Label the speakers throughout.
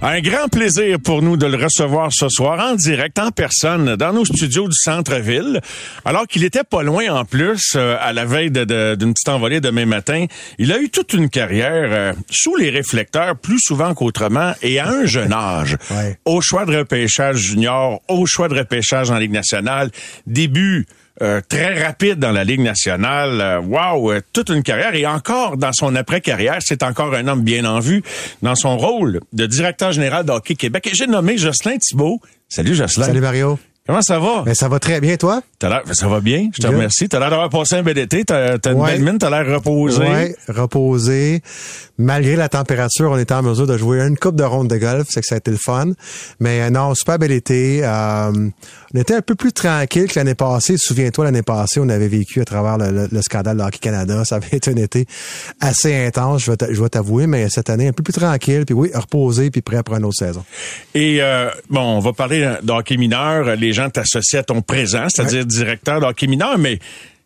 Speaker 1: Un grand plaisir pour nous de le recevoir ce soir en direct, en personne, dans nos studios du centre-ville. Alors qu'il était pas loin en plus, euh, à la veille d'une petite envolée demain matin. Il a eu toute une carrière euh, sous les réflecteurs, plus souvent qu'autrement, et à un jeune âge. Au choix de repêchage junior, au choix de repêchage en Ligue nationale, début euh, très rapide dans la Ligue nationale. Waouh, wow, toute une carrière. Et encore dans son après-carrière, c'est encore un homme bien en vue dans son rôle de directeur général d'Hockey Québec. Et j'ai nommé Jocelyn Thibault. Salut Jocelyn.
Speaker 2: Salut Mario.
Speaker 1: Comment ça va?
Speaker 2: Ben, ça va très bien, toi?
Speaker 1: T'as ça va bien, je te remercie. T'as l'air d'avoir passé un bel été, t'as as une belle mine, t'as l'air reposé.
Speaker 2: Oui, reposé. Malgré la température, on était en mesure de jouer une coupe de ronde de golf, c'est que ça a été le fun. Mais euh, non, super bel été. Euh, on était un peu plus tranquille que l'année passée. Souviens-toi, l'année passée, on avait vécu à travers le, scandale de Hockey Canada. Ça avait été un été assez intense, je vais t'avouer, mais cette année, un peu plus tranquille, puis oui, reposé, puis prêt pour une autre saison.
Speaker 1: Et euh, bon, on va parler de hockey mineur. Les gens t'associent à ton présent, c'est-à-dire directeur de hockey mineur, mais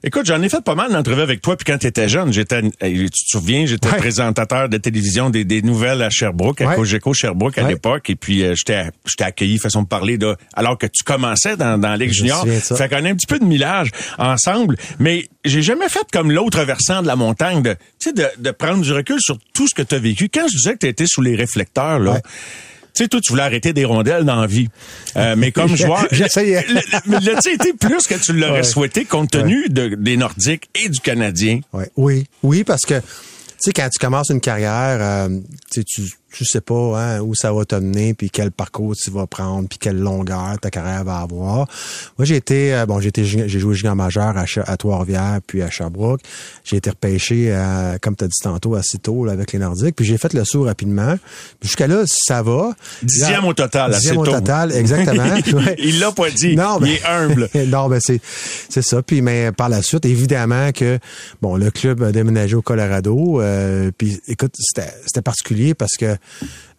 Speaker 1: Écoute, j'en ai fait pas mal d'entrevues avec toi, puis quand tu étais jeune, j'étais, tu te souviens, j'étais présentateur de télévision des, des, nouvelles à Sherbrooke, à Cogeco Sherbrooke à l'époque, et puis euh, j'étais, j'étais accueilli façon de parler de, alors que tu commençais dans, dans Ligue junior. Fait qu'on a un petit peu de millage ensemble, mais j'ai jamais fait comme l'autre versant de la montagne, de, tu sais, de, de prendre du recul sur tout ce que tu as vécu. Quand je disais que tu étais sous les réflecteurs, là, sais, toi, tu voulais arrêter des rondelles dans la vie. Euh, mais comme joueur,
Speaker 2: j'essayais.
Speaker 1: L'as-tu été plus que tu l'aurais souhaité compte tenu de, des Nordiques et du Canadien?
Speaker 2: Ouais. Oui, oui, parce que, tu sais, quand tu commences une carrière, euh, tu tu sais pas hein, où ça va te mener, puis quel parcours tu vas prendre, puis quelle longueur ta carrière va avoir. Moi, j'ai été, euh, bon, j'ai été, j'ai joué junior majeur à, à Trois-Rivières, puis à Sherbrooke. J'ai été repêché, à, comme tu as dit tantôt, assez tôt avec les Nordiques, puis j'ai fait le saut rapidement. Jusqu'à là, ça va.
Speaker 1: Dixième au total,
Speaker 2: Dixième au total, exactement.
Speaker 1: Il l'a pas dit. Non, Il est humble.
Speaker 2: non, ben c'est, c'est ça. Puis, mais par la suite, évidemment que, bon, le club a déménagé au Colorado. Euh, puis, écoute, c'était, c'était particulier parce que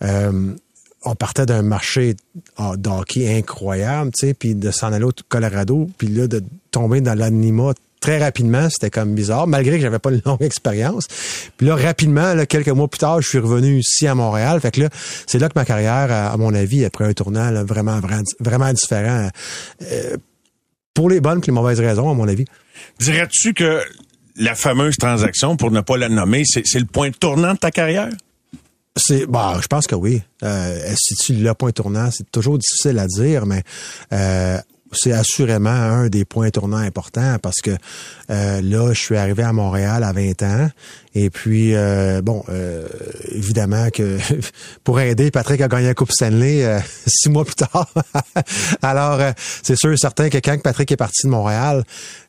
Speaker 2: euh, on partait d'un marché d'hockey incroyable, tu sais, puis de s'en aller au Colorado, puis là, de tomber dans l'anima très rapidement, c'était comme bizarre, malgré que j'avais pas une longue expérience. Puis là, rapidement, quelques mois plus tard, je suis revenu ici à Montréal. Fait que là, c'est là que ma carrière, à, mon avis, après un tournant vraiment, vraiment, différent. Euh, pour les bonnes et les mauvaises raisons, à mon avis.
Speaker 1: Dirais-tu que la fameuse transaction, pour ne pas la nommer, c'est le point tournant de ta carrière?
Speaker 2: C'est bah, je pense que oui. Euh, si tu le point tournant, c'est toujours difficile à dire, mais euh, c'est assurément un des points tournants importants parce que euh, là, je suis arrivé à Montréal à 20 ans et puis euh, bon, euh, évidemment que pour aider, Patrick a gagné la Coupe Stanley six mois plus tard. Alors, c'est sûr et certain que quand Patrick est parti de Montréal,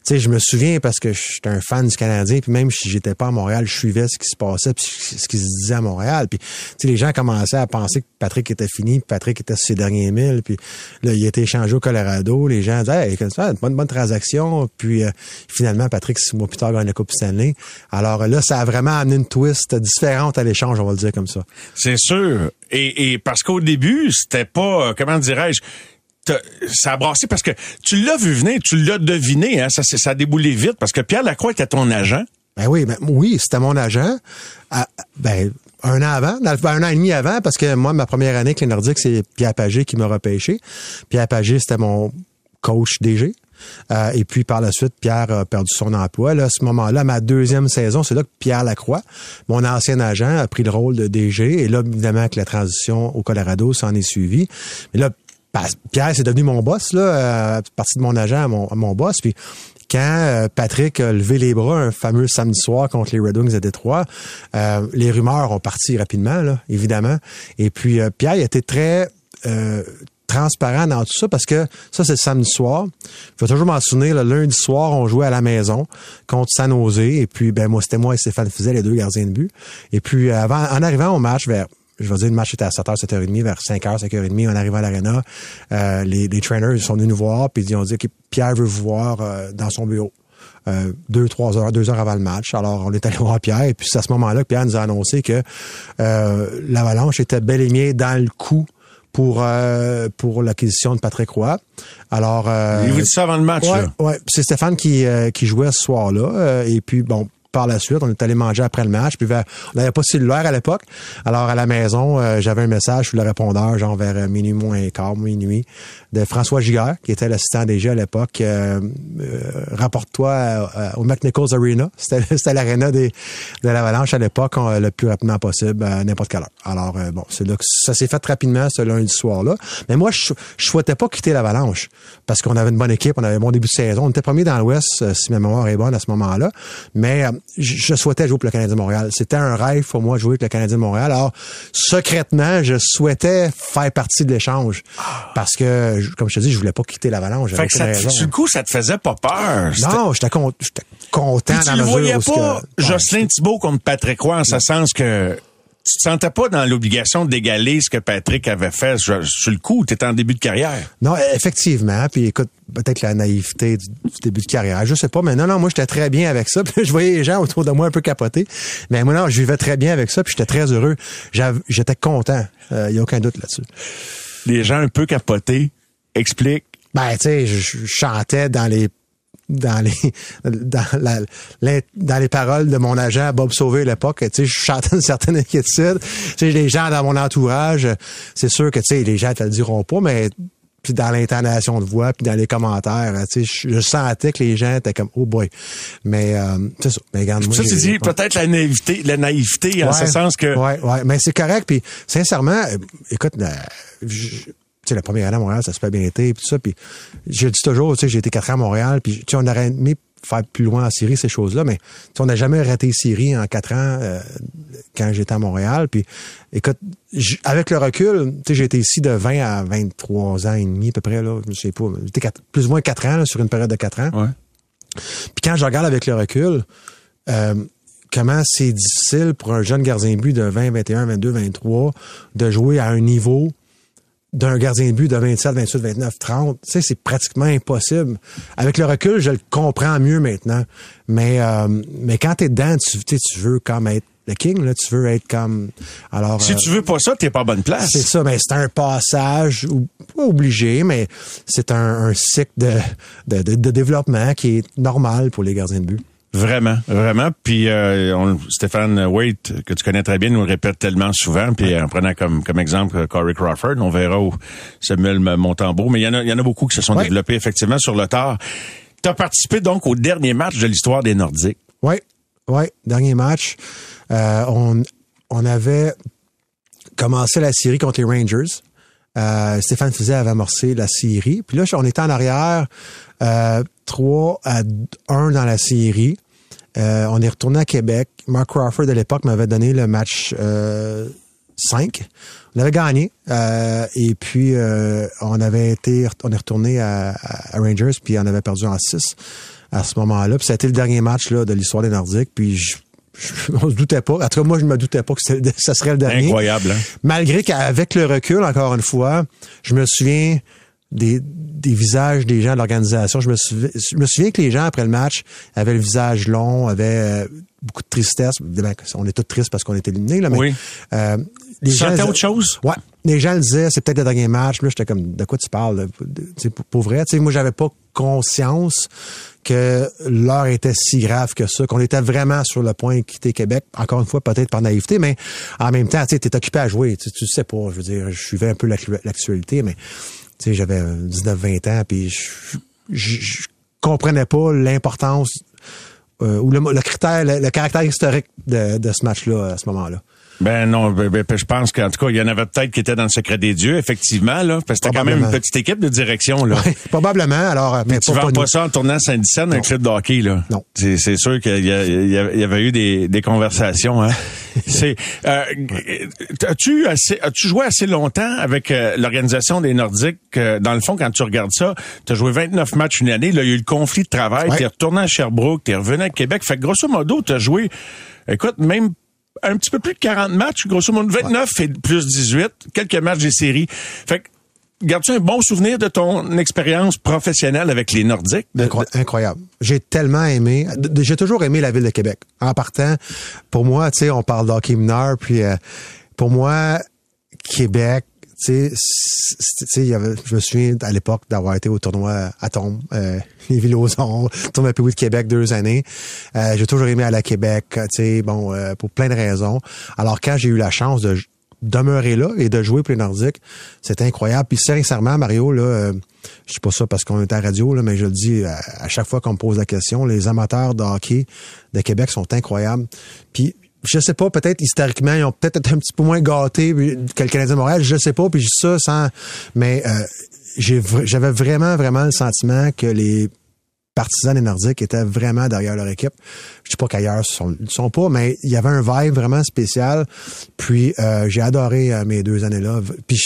Speaker 2: tu sais, je me souviens parce que j'étais un fan du Canadien, puis même si j'étais pas à Montréal, je suivais ce qui se passait, puis ce qui se disait à Montréal. Puis, tu sais, les gens commençaient à penser que Patrick était fini, puis Patrick était sur ses derniers milles, puis là, il a été échangé au Colorado. Les gens disaient, hey, c'est une bonne, bonne transaction. Puis, finalement, Patrick, six mois plus tard, gagne la Coupe Stanley. Alors là, ça a vraiment amené une twist différente à l'échange, on va le dire comme ça.
Speaker 1: C'est sûr. Et, et parce qu'au début, c'était pas, euh, comment dirais-je, ça a brassé parce que tu l'as vu venir, tu l'as deviné, hein, ça, ça a déboulé vite parce que Pierre Lacroix était ton agent.
Speaker 2: Ben oui, ben oui, c'était mon agent. Ah, ben un an avant, un an et demi avant, parce que moi, ma première année avec les Nordiques, c'est Pierre Pagé qui m'a repêché. Pierre Pagé, c'était mon coach DG. Euh, et puis par la suite, Pierre a perdu son emploi. Là, à ce moment-là, ma deuxième saison, c'est là que Pierre Lacroix, mon ancien agent, a pris le rôle de DG. Et là, évidemment, que la transition au Colorado s'en est suivie. Mais là, Pierre, c'est devenu mon boss, là, euh, partie de mon agent à mon, boss. Puis quand euh, Patrick a levé les bras un fameux samedi soir contre les Red Wings de Détroit, les rumeurs ont parti rapidement, évidemment. Et puis Pierre il était très transparent dans tout ça parce que ça, c'est samedi soir. Je vais toujours m'en souvenir, le lundi soir, on jouait à la maison contre San Jose. Et puis, ben, moi, c'était moi et Stéphane Fizet, les deux gardiens de but. Et puis, avant, en arrivant au match vers je vais dire, le match était à 7h, 7h30, vers 5h, 5h30, on arrive à l'arena. Euh, les, les trainers sont venus nous voir, puis ils ont dit que Pierre veut vous voir euh, dans son bureau. Euh, deux, trois heures, deux heures avant le match. Alors, on est allé voir Pierre, et puis c'est à ce moment-là que Pierre nous a annoncé que euh, l'Avalanche était bel et bien dans le coup pour euh, pour l'acquisition de Patrick Roy. Alors euh,
Speaker 1: Il vous dit ça avant le match,
Speaker 2: ouais, ouais. C'est Stéphane qui euh, qui jouait ce soir-là euh, et puis bon par la suite, on est allé manger après le match. Puis vers- on n'avait pas de cellulaire à l'époque. Alors à la maison, euh, j'avais un message sur le répondeur, genre vers euh, minuit moins quart, minuit, de François Giguère, qui était l'assistant DG à l'époque. Euh, euh, Rapporte-toi euh, au McNichols Arena. C'était l'aréna des de l'Avalanche à l'époque, on- le plus rapidement possible, n'importe quelle heure. Alors euh, bon, c'est là que ça s'est fait rapidement ce lundi soir-là. Mais moi, je, je souhaitais pas quitter l'Avalanche parce qu'on avait une bonne équipe, on avait un bon début de saison. On était premier dans l'Ouest, euh, si ma mémoire est bonne à ce moment-là. Mais euh, je, souhaitais jouer pour le Canadien de Montréal. C'était un rêve pour moi de jouer avec le Canadien de Montréal. Alors, secrètement, je souhaitais faire partie de l'échange parce que, comme je te dis, je voulais pas quitter l'Avalanche.
Speaker 1: Fait que ça, te- le coup, ça te faisait pas peur.
Speaker 2: Non, j'étais con- content
Speaker 1: Puis
Speaker 2: dans
Speaker 1: tu
Speaker 2: la
Speaker 1: le
Speaker 2: mesure
Speaker 1: voyais
Speaker 2: où
Speaker 1: pas,
Speaker 2: que-
Speaker 1: Jocelyn Thibault contre Patrick Roy, en ce sens que tu te sentais pas dans l'obligation d'égaler ce que Patrick avait fait sur sur le coup? Tu étais en début de carrière.
Speaker 2: Non, effectivement. Puis écoute, peut-être la naïveté du, du début de carrière. Je sais pas, mais non, non, moi j'étais très bien avec ça. Puis je voyais les gens autour de moi un peu capoter. Mais moi, non, je vivais très bien avec ça. Puis j'étais très heureux. J'étais content. Il y a aucun doute là-dessus.
Speaker 1: Les gens un peu capotés expliquent.
Speaker 2: Ben, tu sais, je, je chantais dans les dans les dans, la, dans les paroles de mon agent Bob Sauvé à l'époque, tu sais, je chantais une certaine inquiétude. Tu sais, les gens dans mon entourage, c'est sûr que tu sais, les gens te le diront pas, mais puis dans l'intonation de voix, puis dans les commentaires, tu sais, je, je sentais que les gens étaient comme oh boy. Mais euh, c'est ça. Mais regarde, moi,
Speaker 1: Ça, tu dis peut-être la naïveté, la naïveté en ce sens que
Speaker 2: Ouais, ouais, mais c'est correct. Puis sincèrement, euh, écoute, euh, je- sais, la première année à Montréal, ça se fait bien été, puis tout ça. Puis je dis toujours, tu sais, j'ai été quatre ans à Montréal, puis tu sais, on aurait aimé faire plus loin en série ces choses-là, mais on n'a jamais raté série en quatre ans euh, quand j'étais à Montréal. Puis écoute, avec le recul, tu sais, j'ai été ici de 20 à 23 ans et demi à peu près là, je sais pas, j'étais plus ou moins quatre ans là, sur une période de quatre ans.
Speaker 1: Ouais.
Speaker 2: Puis quand je regarde avec le recul, euh, comment c'est difficile pour un jeune gardien but de 20, 21, 22, 23 de jouer à un niveau d'un gardien de but de 27, 28, 29, 30, tu sais, c'est pratiquement impossible. Avec le recul, je le comprends mieux maintenant. Mais, euh, mais quand t'es dedans, tu, tu veux comme être le king, là, tu veux être comme... Alors,
Speaker 1: si
Speaker 2: euh,
Speaker 1: tu veux pas ça, t'es pas à bonne place.
Speaker 2: c'est ça, mais c'est un passage, ou pas obligé, mais c'est un, un cycle de, de, de, de développement qui est normal pour les gardiens de but.
Speaker 1: Vraiment, vraiment. Puis euh, on- Stéphane Waite, que tu connais très bien, nous le répète tellement souvent. Puis en prenant comme, comme exemple euh, Corey Crawford, on verra où Samuel Montembeau. Mais il y en a, il y en a beaucoup qui se sont
Speaker 2: Ouais.
Speaker 1: développés effectivement sur le tard. Tu as participé donc au dernier match de l'histoire des Nordiques.
Speaker 2: Oui, oui, dernier match. Euh, on, on avait commencé la série contre les Rangers. Euh, Stéphane Fizet avait amorcé la série. Puis là, on était en arrière euh, 3 à 1 dans la série. Euh, on est retourné à Québec. Mark Crawford, à l'époque, m'avait donné le match euh, 5. On avait gagné. Euh, et puis, euh, on avait été, on est retourné à, à Rangers, puis on avait perdu en 6 à ce moment-là. Puis ça a été le dernier match là, de l'histoire des Nordiques. Puis je, je- on se doutait pas. En tout cas, moi, je me doutais pas que ça serait le dernier.
Speaker 1: Incroyable, hein?
Speaker 2: Malgré qu'avec le recul, encore une fois, je me souviens des, des visages des gens de l'organisation. Je me, souviens, je me souviens que les gens, après le match, avaient le visage long, avaient euh, beaucoup de tristesse. Ben, on est tous tristes parce qu'on est éliminés, là, mais
Speaker 1: Oui.
Speaker 2: euh, les
Speaker 1: Tu sentais autre chose?
Speaker 2: Ouais. Les gens le disaient, c'est peut-être le dernier match. Là, j'étais comme, de quoi tu parles? là? Pour, pour vrai, tu sais, moi, j'avais pas conscience que l'heure était si grave que ça, qu'on était vraiment sur le point de quitter Québec. Encore une fois, peut-être par naïveté, mais en même temps, tu sais, t'es occupé à jouer. Tu, tu sais pas, je veux dire, je suivais un peu l'actu- l'actualité, mais j'avais 19-20 ans, puis je, je, comprenais pas l'importance euh, ou le, critère, le, caractère historique de ce match-là à ce moment-là.
Speaker 1: Ben non, ben, ben, je pense qu'en tout cas, il y en avait peut-être qui étaient dans le secret des dieux, effectivement, là, parce que c'était quand même une petite équipe de direction, là.
Speaker 2: Probablement, alors, mais
Speaker 1: Tu vends
Speaker 2: pas nous.
Speaker 1: ça en tournant Saint-Dicenne avec club de hockey, là.
Speaker 2: Non.
Speaker 1: C'est, c'est sûr qu'il y, avait eu des, des conversations, hein. c'est, euh, as-tu assez, as-tu joué assez longtemps avec euh, l'organisation des Nordiques? euh, dans le fond, quand tu regardes ça, tu as joué 29 matchs une année, là, il y a eu le conflit de travail,
Speaker 2: Ouais.
Speaker 1: t'es retourné à Sherbrooke, t'es revenu à Québec. Fait que grosso modo, tu as joué, écoute, même un petit peu plus de 40 matchs, grosso modo 29 et plus 18, quelques matchs des séries. Fait que, gardes-tu un bon souvenir de ton expérience professionnelle avec les Nordiques?
Speaker 2: Incroyable. J'ai tellement aimé. J'ai toujours aimé la ville de Québec. En partant, pour moi, tu sais, on parle d'hockey mineur, puis euh, pour moi, Québec, tu sais, je me souviens à l'époque d'avoir été au tournoi à Tombe, euh, les Villosons, tournoi Pays de Québec deux années. Euh, j'ai toujours aimé aller à Québec, tu sais, bon, euh, pour plein de raisons. Alors quand j'ai eu la chance de demeurer là et de jouer pour les Nordiques, c'était incroyable. Puis sincèrement, Mario, là, euh, je sais pas ça parce qu'on est à radio, là, mais je le dis à, chaque fois qu'on me pose la question, les amateurs de hockey de Québec sont incroyables. Puis je sais pas, peut-être historiquement, ils ont peut-être été un petit peu moins gâtés que le Canadien Montréal, je sais pas, puis je ça sans... Mais euh, j'avais vraiment, vraiment le sentiment que les partisans des Nordiques étaient vraiment derrière leur équipe. Je dis pas qu'ailleurs ils sont, sont pas, mais il y avait un vibe vraiment spécial. Puis euh, j'ai adoré euh, mes deux années-là. Puis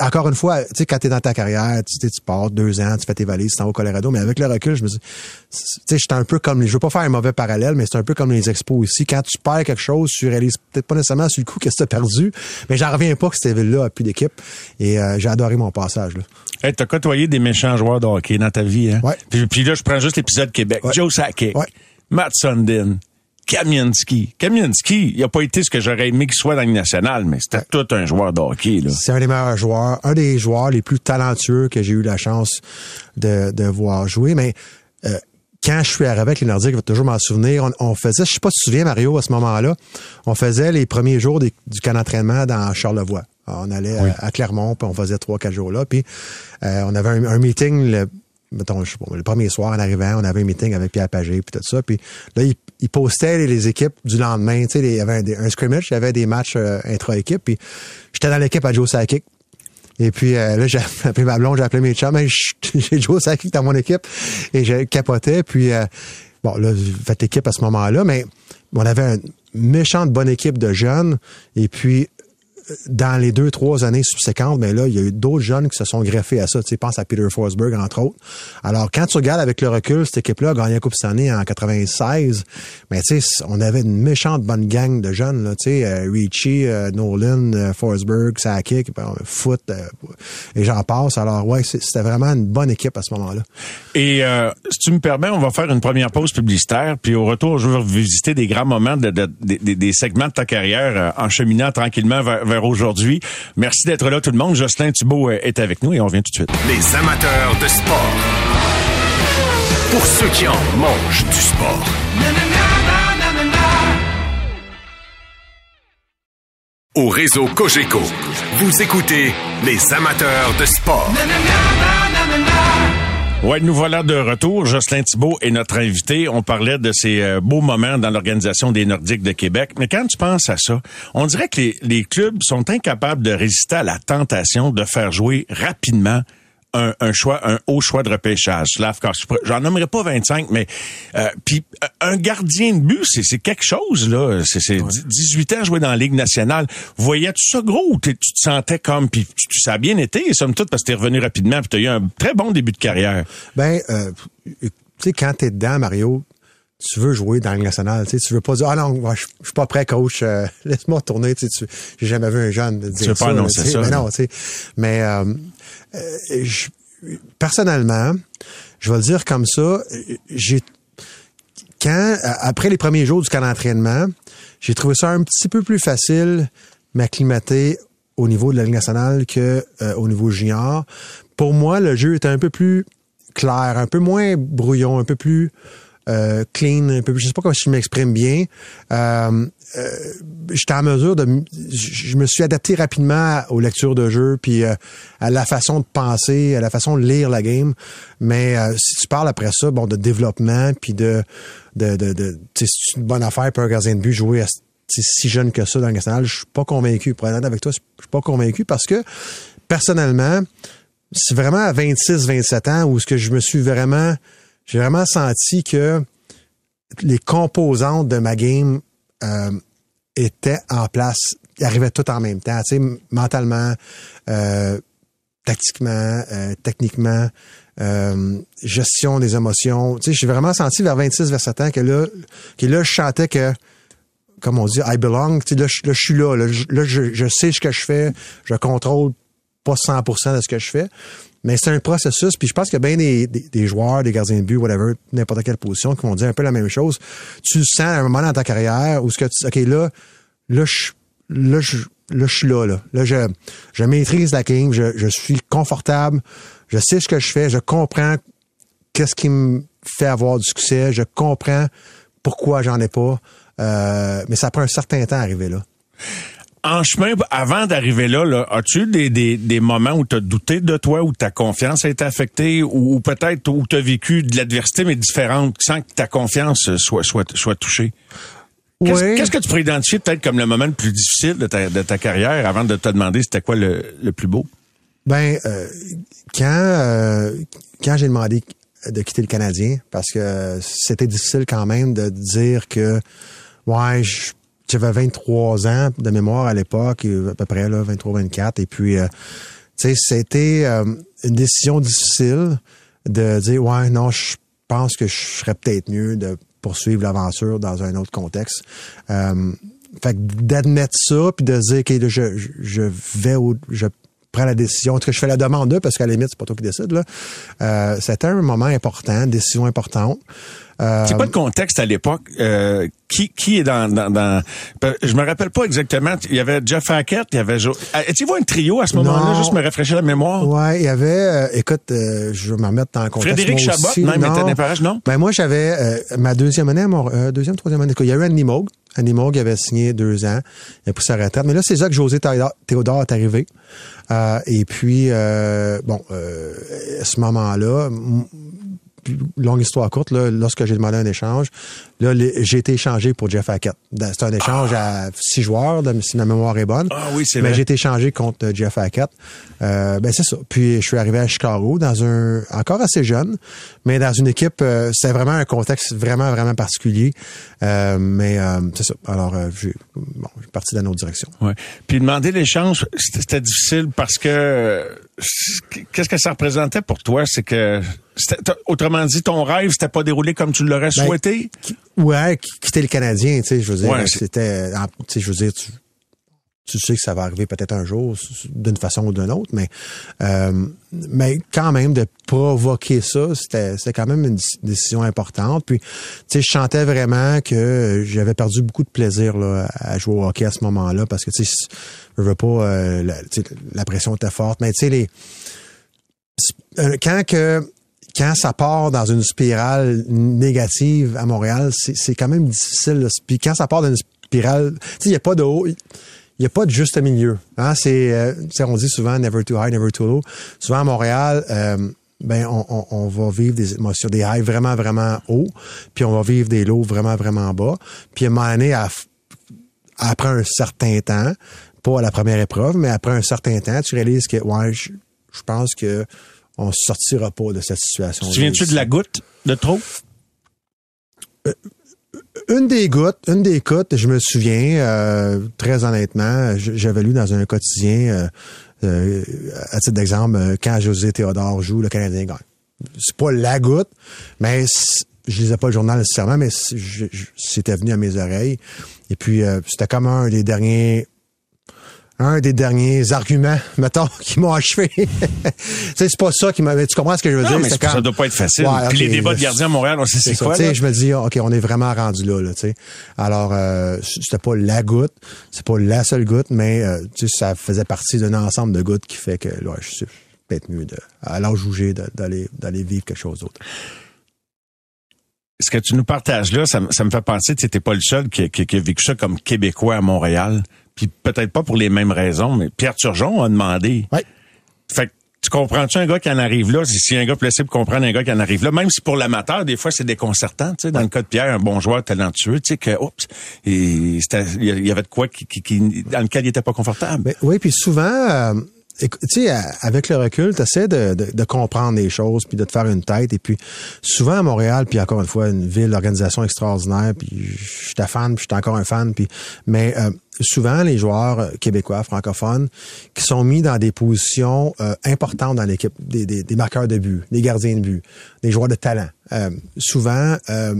Speaker 2: encore une fois, tu sais, quand t'es dans ta carrière, tu, tu pars deux ans, tu fais tes valises, tu t'en vas au Colorado, mais avec le recul, je me dis, tu sais, j'étais un peu comme, je veux pas faire un mauvais parallèle, mais c'est un peu comme les expos ici. Quand tu perds quelque chose, tu réalises peut-être pas nécessairement sur le coup qu'est-ce que t'as perdu, mais j'en reviens pas que cette ville-là a plus d'équipe. Et euh, j'ai adoré mon passage, là.
Speaker 1: Hey, t'as côtoyé des méchants joueurs de hockey dans ta vie, hein?
Speaker 2: Ouais.
Speaker 1: Puis, là, je prends juste l'épisode Québec. Joe Sakic.
Speaker 2: Ouais.
Speaker 1: Matt Sundin. Kamienski. Kamienski, il a pas été ce que j'aurais aimé qu'il soit dans la nationale, mais c'était tout un joueur de hockey. Là.
Speaker 2: C'est un des meilleurs joueurs, un des joueurs les plus talentueux que j'ai eu la chance de, de voir jouer. Mais euh, quand je suis arrivé avec les Nordiques, je vais toujours m'en souvenir, on, faisait, je sais pas si tu te souviens, Mario, à ce moment-là, on faisait les premiers jours du camp d'entraînement dans Charlevoix. On allait à, Clermont, puis on faisait trois, quatre jours là. Puis euh, on avait un, un meeting le, mettons, je le premier soir en arrivant, on avait un meeting avec Pierre Pagé puis tout ça. Puis là, il, il postait les, équipes du lendemain. Tu sais, il y avait un, scrimmage, il y avait des matchs euh, intra-équipe. Puis j'étais dans l'équipe à Joe Sakic. Et puis euh, là, j'ai appelé ma blonde, j'ai appelé mes chums. J'ai Joe Sakic dans mon équipe. Et j'ai capoté. Puis euh, bon, là, fait l'équipe à ce moment-là. Mais on avait une méchante bonne équipe de jeunes. Et puis dans les deux, trois années subséquentes, mais là, il y a eu d'autres jeunes qui se sont greffés à ça. Tu sais, pense à Peter Forsberg, entre autres. Alors, quand tu regardes avec le recul, cette équipe-là a gagné la Coupe Stanley en 96. Mais tu sais, on avait une méchante bonne gang de jeunes, là. Tu sais, euh, Richie, euh, Nolan, euh, Forsberg, Sakic, Foot, et j'en passe. Alors, ouais, c'était vraiment une bonne équipe à ce moment-là.
Speaker 1: Et si tu me permets, on va faire une première pause publicitaire, puis au retour, je veux visiter des grands moments de, des segments de ta carrière en cheminant tranquillement vers aujourd'hui. Merci d'être là tout le monde. Jocelyn Thibault euh, est avec nous et on vient tout de suite.
Speaker 3: Les amateurs de sport. Pour ceux qui en mangent du sport. Au réseau Cogeco, vous écoutez les amateurs de sport.
Speaker 1: Ouais, nous voilà de retour. Jocelyn Thibault est notre invité. On parlait de ces euh, beaux moments dans l'organisation des Nordiques de Québec. Mais quand tu penses à ça, on dirait que les, les clubs sont incapables de résister à la tentation de faire jouer rapidement un, choix, un haut choix de repêchage. J'en nommerai pas 25, mais euh, puis euh, un gardien de but, c'est quelque chose là. C'est 18 ans jouer dans la Ligue nationale. Voyais-tu ça gros ou tu te sentais comme puis tu, ça a bien été, somme toute parce que t'es revenu rapidement puis t'as eu un très bon début de carrière?
Speaker 2: Ben, euh, tu sais quand t'es dedans, Mario, tu veux jouer dans la Ligue nationale, tu sais, tu veux pas dire ah non, je suis pas prêt coach, euh, laisse-moi tourner, tu sais, j'ai jamais vu un jeune dire tu veux
Speaker 1: pas annoncer ça.
Speaker 2: Mais non, tu sais, mais euh, euh, personnellement, je vais le dire comme ça, j'ai quand après les premiers jours du camp d'entraînement, j'ai trouvé ça un petit peu plus facile m'acclimater au niveau de la Ligue nationale que au niveau junior. Pour moi, le jeu était un peu plus clair, un peu moins brouillon, un peu plus euh, clean, un peu, je sais pas comment je m'exprime bien. Euh, euh, j'étais en mesure de, je me suis adapté rapidement aux lectures de jeu, puis euh, à la façon de penser, à la façon de lire la game. Mais si tu parles après ça, bon, de développement, puis de, de, de, de c'est une bonne affaire pour un gardien de but jouer à si jeune que ça dans le national, je suis pas convaincu. Pour être avec toi, je suis pas convaincu parce que personnellement, c'est vraiment à 26, 27 ans où ce que je me suis vraiment j'ai vraiment senti que les composantes de ma game euh, étaient en place, ils arrivaient tout en même temps, tu sais, mentalement, euh, tactiquement, euh, techniquement, gestion des émotions. Tu sais, j'ai vraiment senti vers 26, 27 ans que là, que là, je chantais que, comme on dit, I belong. Tu sais, là, je suis là. Là, je, sais ce que je fais. Je contrôle pas 100% de ce que je fais. Mais c'est un processus, puis je pense qu'il y a bien des, des, joueurs, des gardiens de but, whatever, n'importe quelle position, qui vont dire un peu la même chose. Tu le sens à un moment dans ta carrière où ce que tu, OK, là, là, je, là, je, là, je suis là, là. Là, je, je maîtrise la game, je, je suis confortable, je sais ce que je fais, je comprends qu'est-ce qui me fait avoir du succès, je comprends pourquoi j'en ai pas. Euh, mais ça prend un certain temps à arriver là.
Speaker 1: En chemin, avant d'arriver là, là as-tu des, des, des moments où tu as douté de toi, où ta confiance a été affectée, ou, ou peut-être où tu as vécu de l'adversité, mais différente, sans que ta confiance soit, soit, soit touchée? Qu'est-ce
Speaker 2: Oui.
Speaker 1: qu'est-ce que tu pourrais identifier peut-être comme le moment le plus difficile de ta, de ta carrière avant de te demander c'était quoi le, le plus beau?
Speaker 2: Ben, euh, quand, euh, quand j'ai demandé de quitter le Canadien, parce que c'était difficile quand même de dire que, ouais, je- j'avais 23 ans de mémoire à l'époque, euh, à peu près, là, 23-24, et puis, euh, tu sais, c'était euh, une décision difficile de dire, ouais, non, je pense que je serais peut-être mieux de poursuivre l'aventure dans un autre contexte. Euh, fait que d'admettre ça, puis de dire que je, je, je vais au, je prends la décision, en je fais la demande d'eux, parce qu'à la limite, c'est pas toi qui décide, là. C'était un moment important, une décision importante. Euh,
Speaker 1: C'est quoi le contexte à l'époque? Euh, qui, qui est dans, dans, dans... Je me rappelle pas exactement. Il y avait Jeff Hackett, il y avait... Jo... Ah, Étiez-vous un trio à ce moment-là? Juste me rafraîchir la mémoire.
Speaker 2: Ouais, il y avait, euh, écoute, euh, je vais m'en mettre dans le contexte.
Speaker 1: Frédéric Chabot,
Speaker 2: aussi.
Speaker 1: même,
Speaker 2: Non.
Speaker 1: était parages, non?
Speaker 2: Ben moi, j'avais euh, ma deuxième année, à Mont- euh, deuxième, troisième année. Il y a eu Andy Moog. Andy Moog avait signé deux ans. Il a pris sa retraite. Mais là, c'est ça que José Théodore est arrivé. Euh, et puis, euh, bon, euh, à ce moment-là, longue histoire courte, là, lorsque j'ai demandé un échange, là, j'ai été échangé pour Jeff Hackett. C'est un échange à six joueurs, si ma mémoire est bonne.
Speaker 1: Ah oui, c'est
Speaker 2: Mais
Speaker 1: vrai.
Speaker 2: j'ai été échangé contre Jeff Hackett. Euh, ben c'est ça. Puis je suis arrivé à Chicago dans un encore assez jeune, mais dans une équipe. euh, C'était vraiment un contexte vraiment vraiment particulier. Euh, mais euh, c'est ça. Alors j'ai bon, j'ai parti dans une autre direction.
Speaker 1: Ouais. Puis demander l'échange, c'était c'était difficile parce que qu'est-ce que ça représentait pour toi, c'est que c'était- autrement dit, ton rêve s'était pas déroulé comme tu l'aurais
Speaker 2: Ben,
Speaker 1: souhaité?
Speaker 2: Ouais, qui- quitter le Canadien, tu sais, je veux dire,
Speaker 1: Ouais, c'est-
Speaker 2: c'était, tu sais, je veux dire, tu, tu sais que ça va arriver peut-être un jour d'une façon ou d'une autre, mais euh, mais quand même de provoquer ça, c'était c'était quand même une déc- décision importante. Puis, tu sais, je sentais vraiment que j'avais perdu beaucoup de plaisir là, à jouer au hockey à ce moment-là parce que tu sais, je veux pas, euh, la, la pression était forte, mais tu sais les euh, quand que quand ça part dans une spirale négative à Montréal, c'est quand même difficile. Puis quand ça part dans une spirale, il n'y a pas de haut, il n'y a pas de juste milieu. Hein? C'est, euh, on dit souvent never too high, never too low. Souvent à Montréal, euh, ben on, on, on va vivre des émotions, des highs vraiment vraiment hauts, puis on va vivre des lows vraiment vraiment bas. Puis à un moment donné, à, après un certain temps, pas à la première épreuve, mais après un certain temps, tu réalises que ouais, je, je pense que on sortira pas de cette situation.
Speaker 1: Tu viens-tu de la goutte de trop?
Speaker 2: Une des gouttes, une des gouttes, je me souviens, euh, très honnêtement, j'avais lu dans un quotidien, euh, euh, à titre d'exemple, euh, quand José Théodore joue, le Canadien gagne. C'est pas la goutte, mais je lisais pas le journal nécessairement, mais c'était venu à mes oreilles. Et puis, euh, c'était comme un des derniers un des derniers arguments, mettons, qui m'ont achevé. tu sais, c'est pas ça qui m'a... Tu comprends ce que je veux
Speaker 1: Non,
Speaker 2: dire?
Speaker 1: mais
Speaker 2: c'est-
Speaker 1: ça doit pas être facile.
Speaker 2: Ouais,
Speaker 1: Puis les débats de gardiens à Montréal, on sait c'est quoi.
Speaker 2: Je me dis, OK, on est vraiment rendu là, là. Alors, euh, c'était pas la goutte, c'est pas la seule goutte, mais euh, ça faisait partie d'un ensemble de gouttes qui fait que, là, je suis peut-être mieux de, à l'âge où j'ai, de- d'aller, d'aller vivre quelque chose d'autre.
Speaker 1: Ce que tu nous partages là, ça, me- ça me fait penser, tu n'étais pas le seul qui, qui- qui a vécu ça comme Québécois à Montréal. Puis peut-être pas pour les mêmes raisons, mais Pierre Turgeon a demandé.
Speaker 2: Ouais.
Speaker 1: Fait que tu comprends-tu un gars qui en arrive là? Si, un gars possible comprendre un gars qui en arrive là, même si pour l'amateur, des fois, c'est déconcertant, tu sais, dans le cas de Pierre, un bon joueur talentueux, tu sais, que, oups, il y avait de quoi qui, qui- qui- dans lequel il était pas confortable.
Speaker 2: Mais, oui, puis souvent, euh, tu sais, avec le recul, tu essaies de, de, de comprendre les choses, puis de te faire une tête. Et puis, souvent à Montréal, puis encore une fois, une ville, organisation extraordinaire, puis je fan, puis je suis encore un fan. Puis, mais euh, souvent, les joueurs euh, québécois, francophones, qui sont mis dans des positions euh, importantes dans l'équipe, des, des, des marqueurs de but, des gardiens de but, des joueurs de talent. Euh, souvent, euh,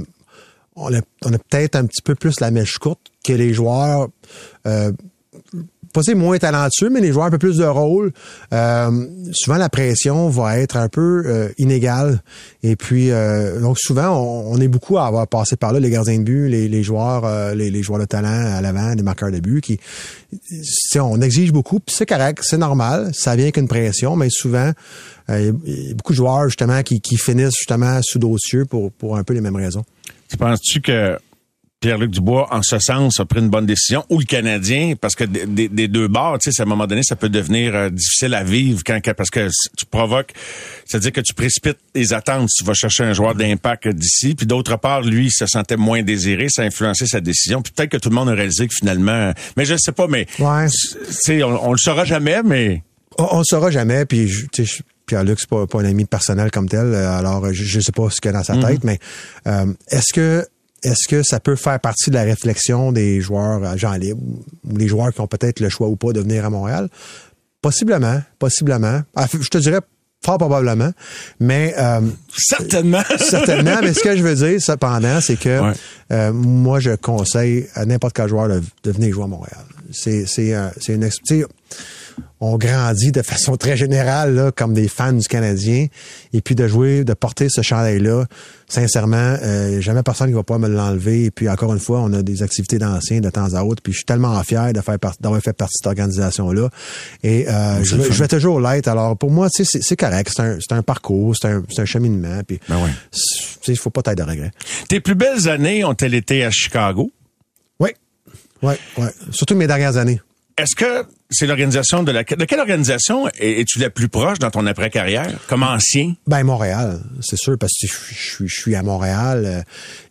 Speaker 2: on a, on a peut-être un petit peu plus la mèche courte que les joueurs euh, pas dire moins talentueux, mais les joueurs un peu plus de rôle, euh, souvent la pression va être un peu euh, inégale. Et puis, euh, donc souvent, on, est beaucoup à avoir passé par là, les gardiens de but, les, joueurs, les, joueurs de talent à l'avant, les marqueurs de but, qui, on exige beaucoup, puis c'est correct, c'est normal, ça vient qu'une pression, mais souvent, il y a beaucoup de joueurs justement qui, qui finissent justement sous dossier pour, pour un peu les mêmes raisons.
Speaker 1: Tu penses-tu que Pierre-Luc Dubois, en ce sens, a pris une bonne décision, ou le Canadien, parce que des, deux bords, tu sais, à un moment donné, ça peut devenir euh, difficile à vivre quand, parce que tu provoques, c'est-à-dire que tu précipites les attentes, tu vas chercher un joueur d'impact d'ici, puis d'autre part, lui, il se sentait moins désiré, ça a influencé sa décision, puis peut-être que tout le monde a réalisé que finalement, mais je sais pas, mais,
Speaker 2: ouais.
Speaker 1: on, on le saura jamais, mais...
Speaker 2: On, le saura jamais, puis Pierre-Luc, c'est pas, pas un ami personnel comme tel, alors je, ne sais pas ce qu'il y a dans sa mm-hmm. tête, mais euh, est-ce que est-ce que ça peut faire partie de la réflexion des joueurs agents libres ou les joueurs qui ont peut-être le choix ou pas de venir à Montréal? Possiblement, possiblement. Ah, je te dirais fort probablement, mais euh,
Speaker 1: certainement.
Speaker 2: certainement. Mais ce que je veux dire, cependant, c'est que euh, moi, je conseille à n'importe quel joueur de, venir jouer à Montréal. C'est c'est euh, c'est une on grandit de façon très générale là, comme des fans du Canadien. Et puis de jouer, de porter ce chandail-là, sincèrement, euh, jamais personne qui va pas me l'enlever. Et puis encore une fois, on a des activités d'anciens de temps à autre. Puis je suis tellement fier de faire d'avoir fait partie de cette organisation-là. Et euh, je, vais, toujours l'être. Alors pour moi, c'est correct. C'est un, un, parcours, c'est un, un, cheminement. Puis
Speaker 1: ben ouais.
Speaker 2: il faut pas être de regret.
Speaker 1: Tes plus belles années ont-elles été à Chicago?
Speaker 2: Oui. Oui, oui. Surtout mes dernières années.
Speaker 1: Est-ce que c'est l'organisation de la de quelle organisation es-tu la plus proche dans ton après carrière comme ancien?
Speaker 2: Ben Montréal, c'est sûr parce que je, suis à Montréal. Euh,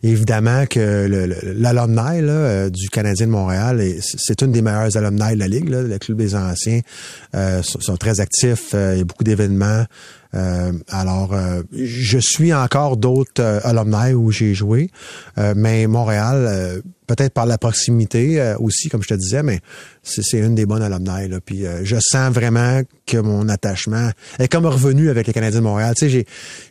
Speaker 2: évidemment que l'alumni euh, du Canadien de Montréal, c'est une des meilleures alumni de la ligue. Là, le club des anciens euh, sont, très actifs. il y a beaucoup d'événements. Alors, je suis encore d'autres alumni où j'ai joué, mais Montréal, peut-être par la proximité aussi, comme je te disais, mais c'est une des bonnes alumni. Puis euh, je sens vraiment que mon attachement est comme revenu avec les Canadiens de Montréal. Tu sais,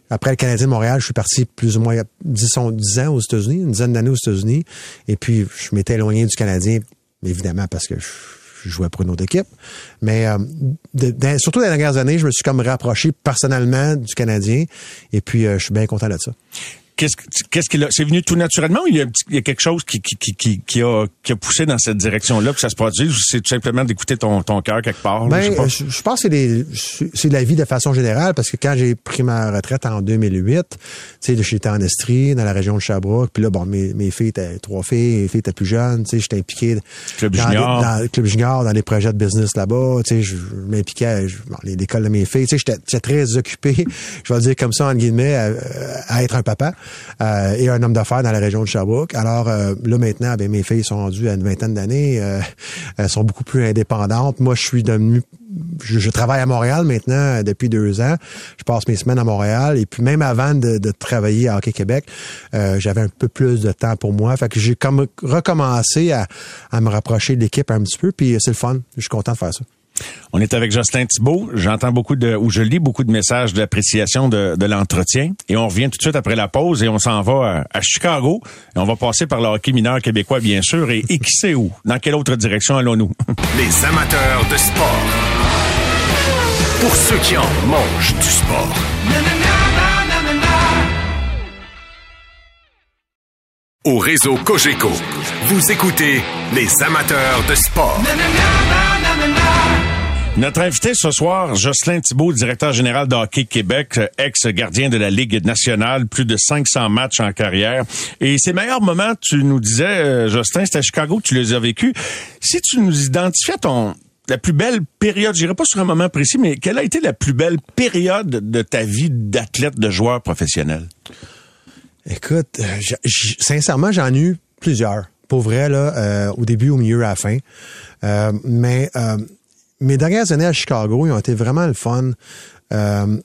Speaker 2: après le Canadien de Montréal, je suis parti plus ou moins 10, ans aux États-Unis, une dizaine d'années aux États-Unis. Et puis je m'étais éloigné du Canadien, évidemment parce que je jouais pour une autre équipe. Mais euh, surtout dans les dernières années, je me suis comme rapproché personnellement du Canadien. Et puis, euh, je suis bien content de ça
Speaker 1: qu'est-ce qu'est-ce qu'il a c'est venu tout naturellement ou il y a, il y a quelque chose qui, qui, qui, qui, a, qui a poussé dans cette direction-là que ça se produise ou c'est tout simplement d'écouter ton, ton cœur quelque part?
Speaker 2: Ben, je, je, pense que c'est, la vie de façon générale parce que quand j'ai pris ma retraite en 2008, tu sais, j'étais en Estrie, dans la région de Sherbrooke, puis là, bon, mes, mes filles étaient trois filles, mes filles étaient plus jeunes, tu sais, j'étais impliqué
Speaker 1: club
Speaker 2: dans,
Speaker 1: junior.
Speaker 2: dans le club junior, dans les projets de business là-bas, tu sais, je m'impliquais à l'école de mes filles, tu sais, j'étais très occupé, je vais le dire comme ça, en guillemets, à, à être un papa. Euh, et un homme d'affaires dans la région de Sherbrooke. Alors euh, là maintenant, ben, mes filles sont rendues à une vingtaine d'années, euh, elles sont beaucoup plus indépendantes. Moi, je suis devenu je, travaille à Montréal maintenant depuis deux ans. Je passe mes semaines à Montréal et puis même avant de, travailler à Hockey Québec, j'avais un peu plus de temps pour moi. Fait que j'ai comme recommencé à, à me rapprocher de l'équipe un petit peu. Puis c'est le fun. Je suis content de faire ça.
Speaker 1: On est avec Justin Thibault. J'entends beaucoup de, ou je lis beaucoup de messages d'appréciation de, l'entretien. Et on revient tout de suite après la pause et on s'en va à, Chicago. Et on va passer par le hockey mineur québécois, bien sûr. Et, et qui où? Dans quelle autre direction allons-nous?
Speaker 3: Les amateurs de sport. Pour ceux qui en mangent du sport. Au réseau Cogeco, vous écoutez les amateurs de sport.
Speaker 1: Notre invité ce soir, Jocelyn Thibault, directeur général de Hockey Québec, ex-gardien de la Ligue nationale, plus de 500 matchs en carrière. Et ses meilleurs moments, tu nous disais, euh, Jocelyn, c'était à Chicago que tu les as vécus. Si tu nous identifiais ton, la plus belle période, je dirais pas sur un moment précis, mais quelle a été la plus belle période de ta vie d'athlète, de joueur professionnel?
Speaker 2: Écoute, euh, sincèrement, j'en ai eu plusieurs. Pour vrai, là, euh, au début, au milieu, à la fin. mais mes dernières années à Chicago, ils ont été vraiment le fun. Euh,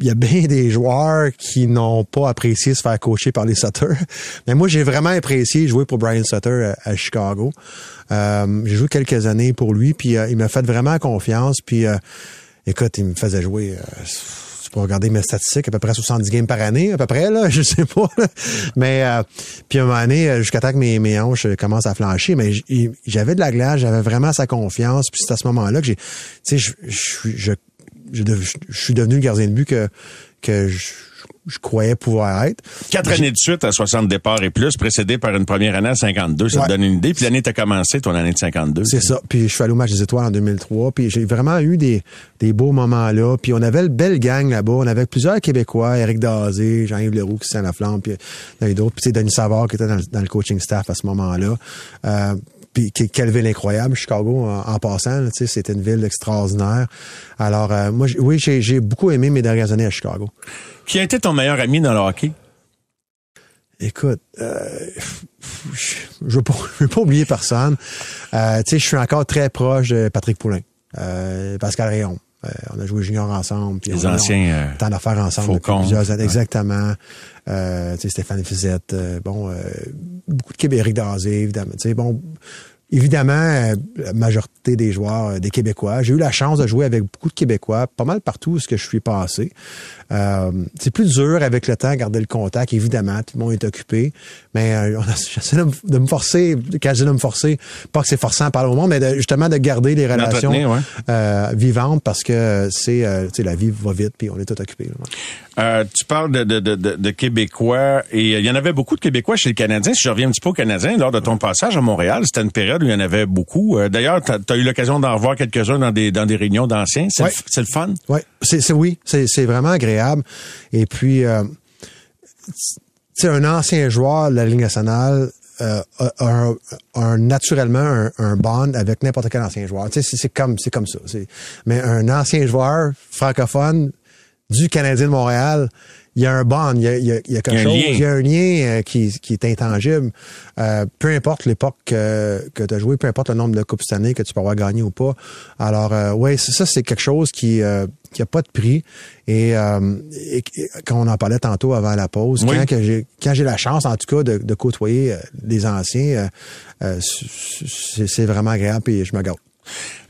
Speaker 2: il y a bien des joueurs qui n'ont pas apprécié se faire coacher par les Sutter. Mais moi, j'ai vraiment apprécié jouer pour Brian Sutter à, Chicago. Euh, j'ai joué quelques années pour lui, puis euh, il m'a fait vraiment confiance. Puis, écoute, il me faisait jouer peux regarder mes statistiques, à peu près 70 games par année, à peu près, là, je sais pas. là. Mais euh, puis à un moment donné, euh, jusqu'à temps que mes, mes hanches commencent à flancher, mais j'avais de la glace, j'avais vraiment sa confiance. Puis c'est à ce moment-là que j'ai. Tu sais, je, je, je suis devenu le gardien de but que, que je, je croyais pouvoir être.
Speaker 1: Quatre années de suite à 60 départs et plus, précédé par une première année à 52. Ça
Speaker 2: Ouais.
Speaker 1: te donne une idée. Puis l'année t'as commencé, ton année de 52.
Speaker 2: C'est ça. Puis je suis allé au match des étoiles en 2003. Puis j'ai vraiment eu des, des beaux moments là. Puis on avait une belle gang là-bas. On avait plusieurs Québécois, Eric Dazé, Jean-Yves Leroux, Christian Laflamme, puis il y en a d'autres. Puis sais, Denis Savard qui était dans, le- dans le coaching staff à ce moment-là. Euh, puis que- quelle ville incroyable, Chicago, en, en passant. là, Tu sais, c'était une ville extraordinaire. Alors, euh, moi, j'ai- oui, j'ai j'ai beaucoup aimé mes dernières années à Chicago.
Speaker 1: Qui a été ton meilleur ami dans le hockey?
Speaker 2: Écoute, euh, je ne veux, pas- je veux pas oublier personne. Euh, tu sais, je suis encore très proche de Patrick Poulain, euh, Pascal Rayon. Euh, on a joué junior ensemble. puis
Speaker 1: Les
Speaker 2: on
Speaker 1: anciens, euh,
Speaker 2: on d'affaires ensemble
Speaker 1: Faucon.
Speaker 2: depuis plusieurs années.
Speaker 1: Ouais.
Speaker 2: Exactement. Euh, tu sais, Stéphane Fizette. euh, bon, euh, beaucoup de Québécois, Dazé, évidemment. Tu sais, bon, évidemment, euh, la majorité des joueurs, euh, des Québécois. J'ai eu la chance de jouer avec beaucoup de Québécois, pas mal partout où je suis passé. Euh, c'est plus dur avec le temps garder le contact, évidemment. Tout le monde est occupé. Mais euh, on a- j'essaie de, me- de me forcer, dis de me forcer, pas que c'est forçant à parler au monde, mais de- justement de garder les relations
Speaker 1: ouais.
Speaker 2: euh, vivantes parce que c'est, euh, sais, la vie va vite puis on est tout occupé. là.
Speaker 1: Euh, tu parles de, de, de, de- de Québécois et euh, il y en avait beaucoup de Québécois chez les Canadiens. Si je reviens un petit peu aux Canadiens, lors de ton passage à Montréal, c'était une période où il y en avait beaucoup. Euh, D'ailleurs, tu as, eu l'occasion d'en voir quelques-uns dans des, dans des réunions d'anciens. C'est
Speaker 2: Ouais.
Speaker 1: le c'est fun?
Speaker 2: Oui, c'est, c'est- oui, c'est, c'est vraiment agréable. Et puis, euh, tu sais, un ancien joueur de la Ligue nationale euh, a, naturellement un, un bond avec n'importe quel ancien joueur. Tu sais, c'est, c'est comme, c'est comme ça. C'est, mais un ancien joueur francophone du Canadien de Montréal, il y a un bond, il y a, il y a- il y a quelque
Speaker 1: Il y a un
Speaker 2: chose, il y a un lien euh, qui, qui est intangible. Euh, peu importe l'époque que, que tu as joué, peu importe le nombre de coupes cette année que tu peux avoir gagné ou pas. Alors, euh, ouais, ça, c'est quelque chose qui euh, qui a pas de prix. Et, euh, et- et quand on en parlait tantôt avant la pause,
Speaker 1: Oui.
Speaker 2: quand que j'ai quand j'ai la chance, en tout cas, de, de côtoyer euh, des anciens, euh, euh, c'est c'est vraiment agréable et je me gâte.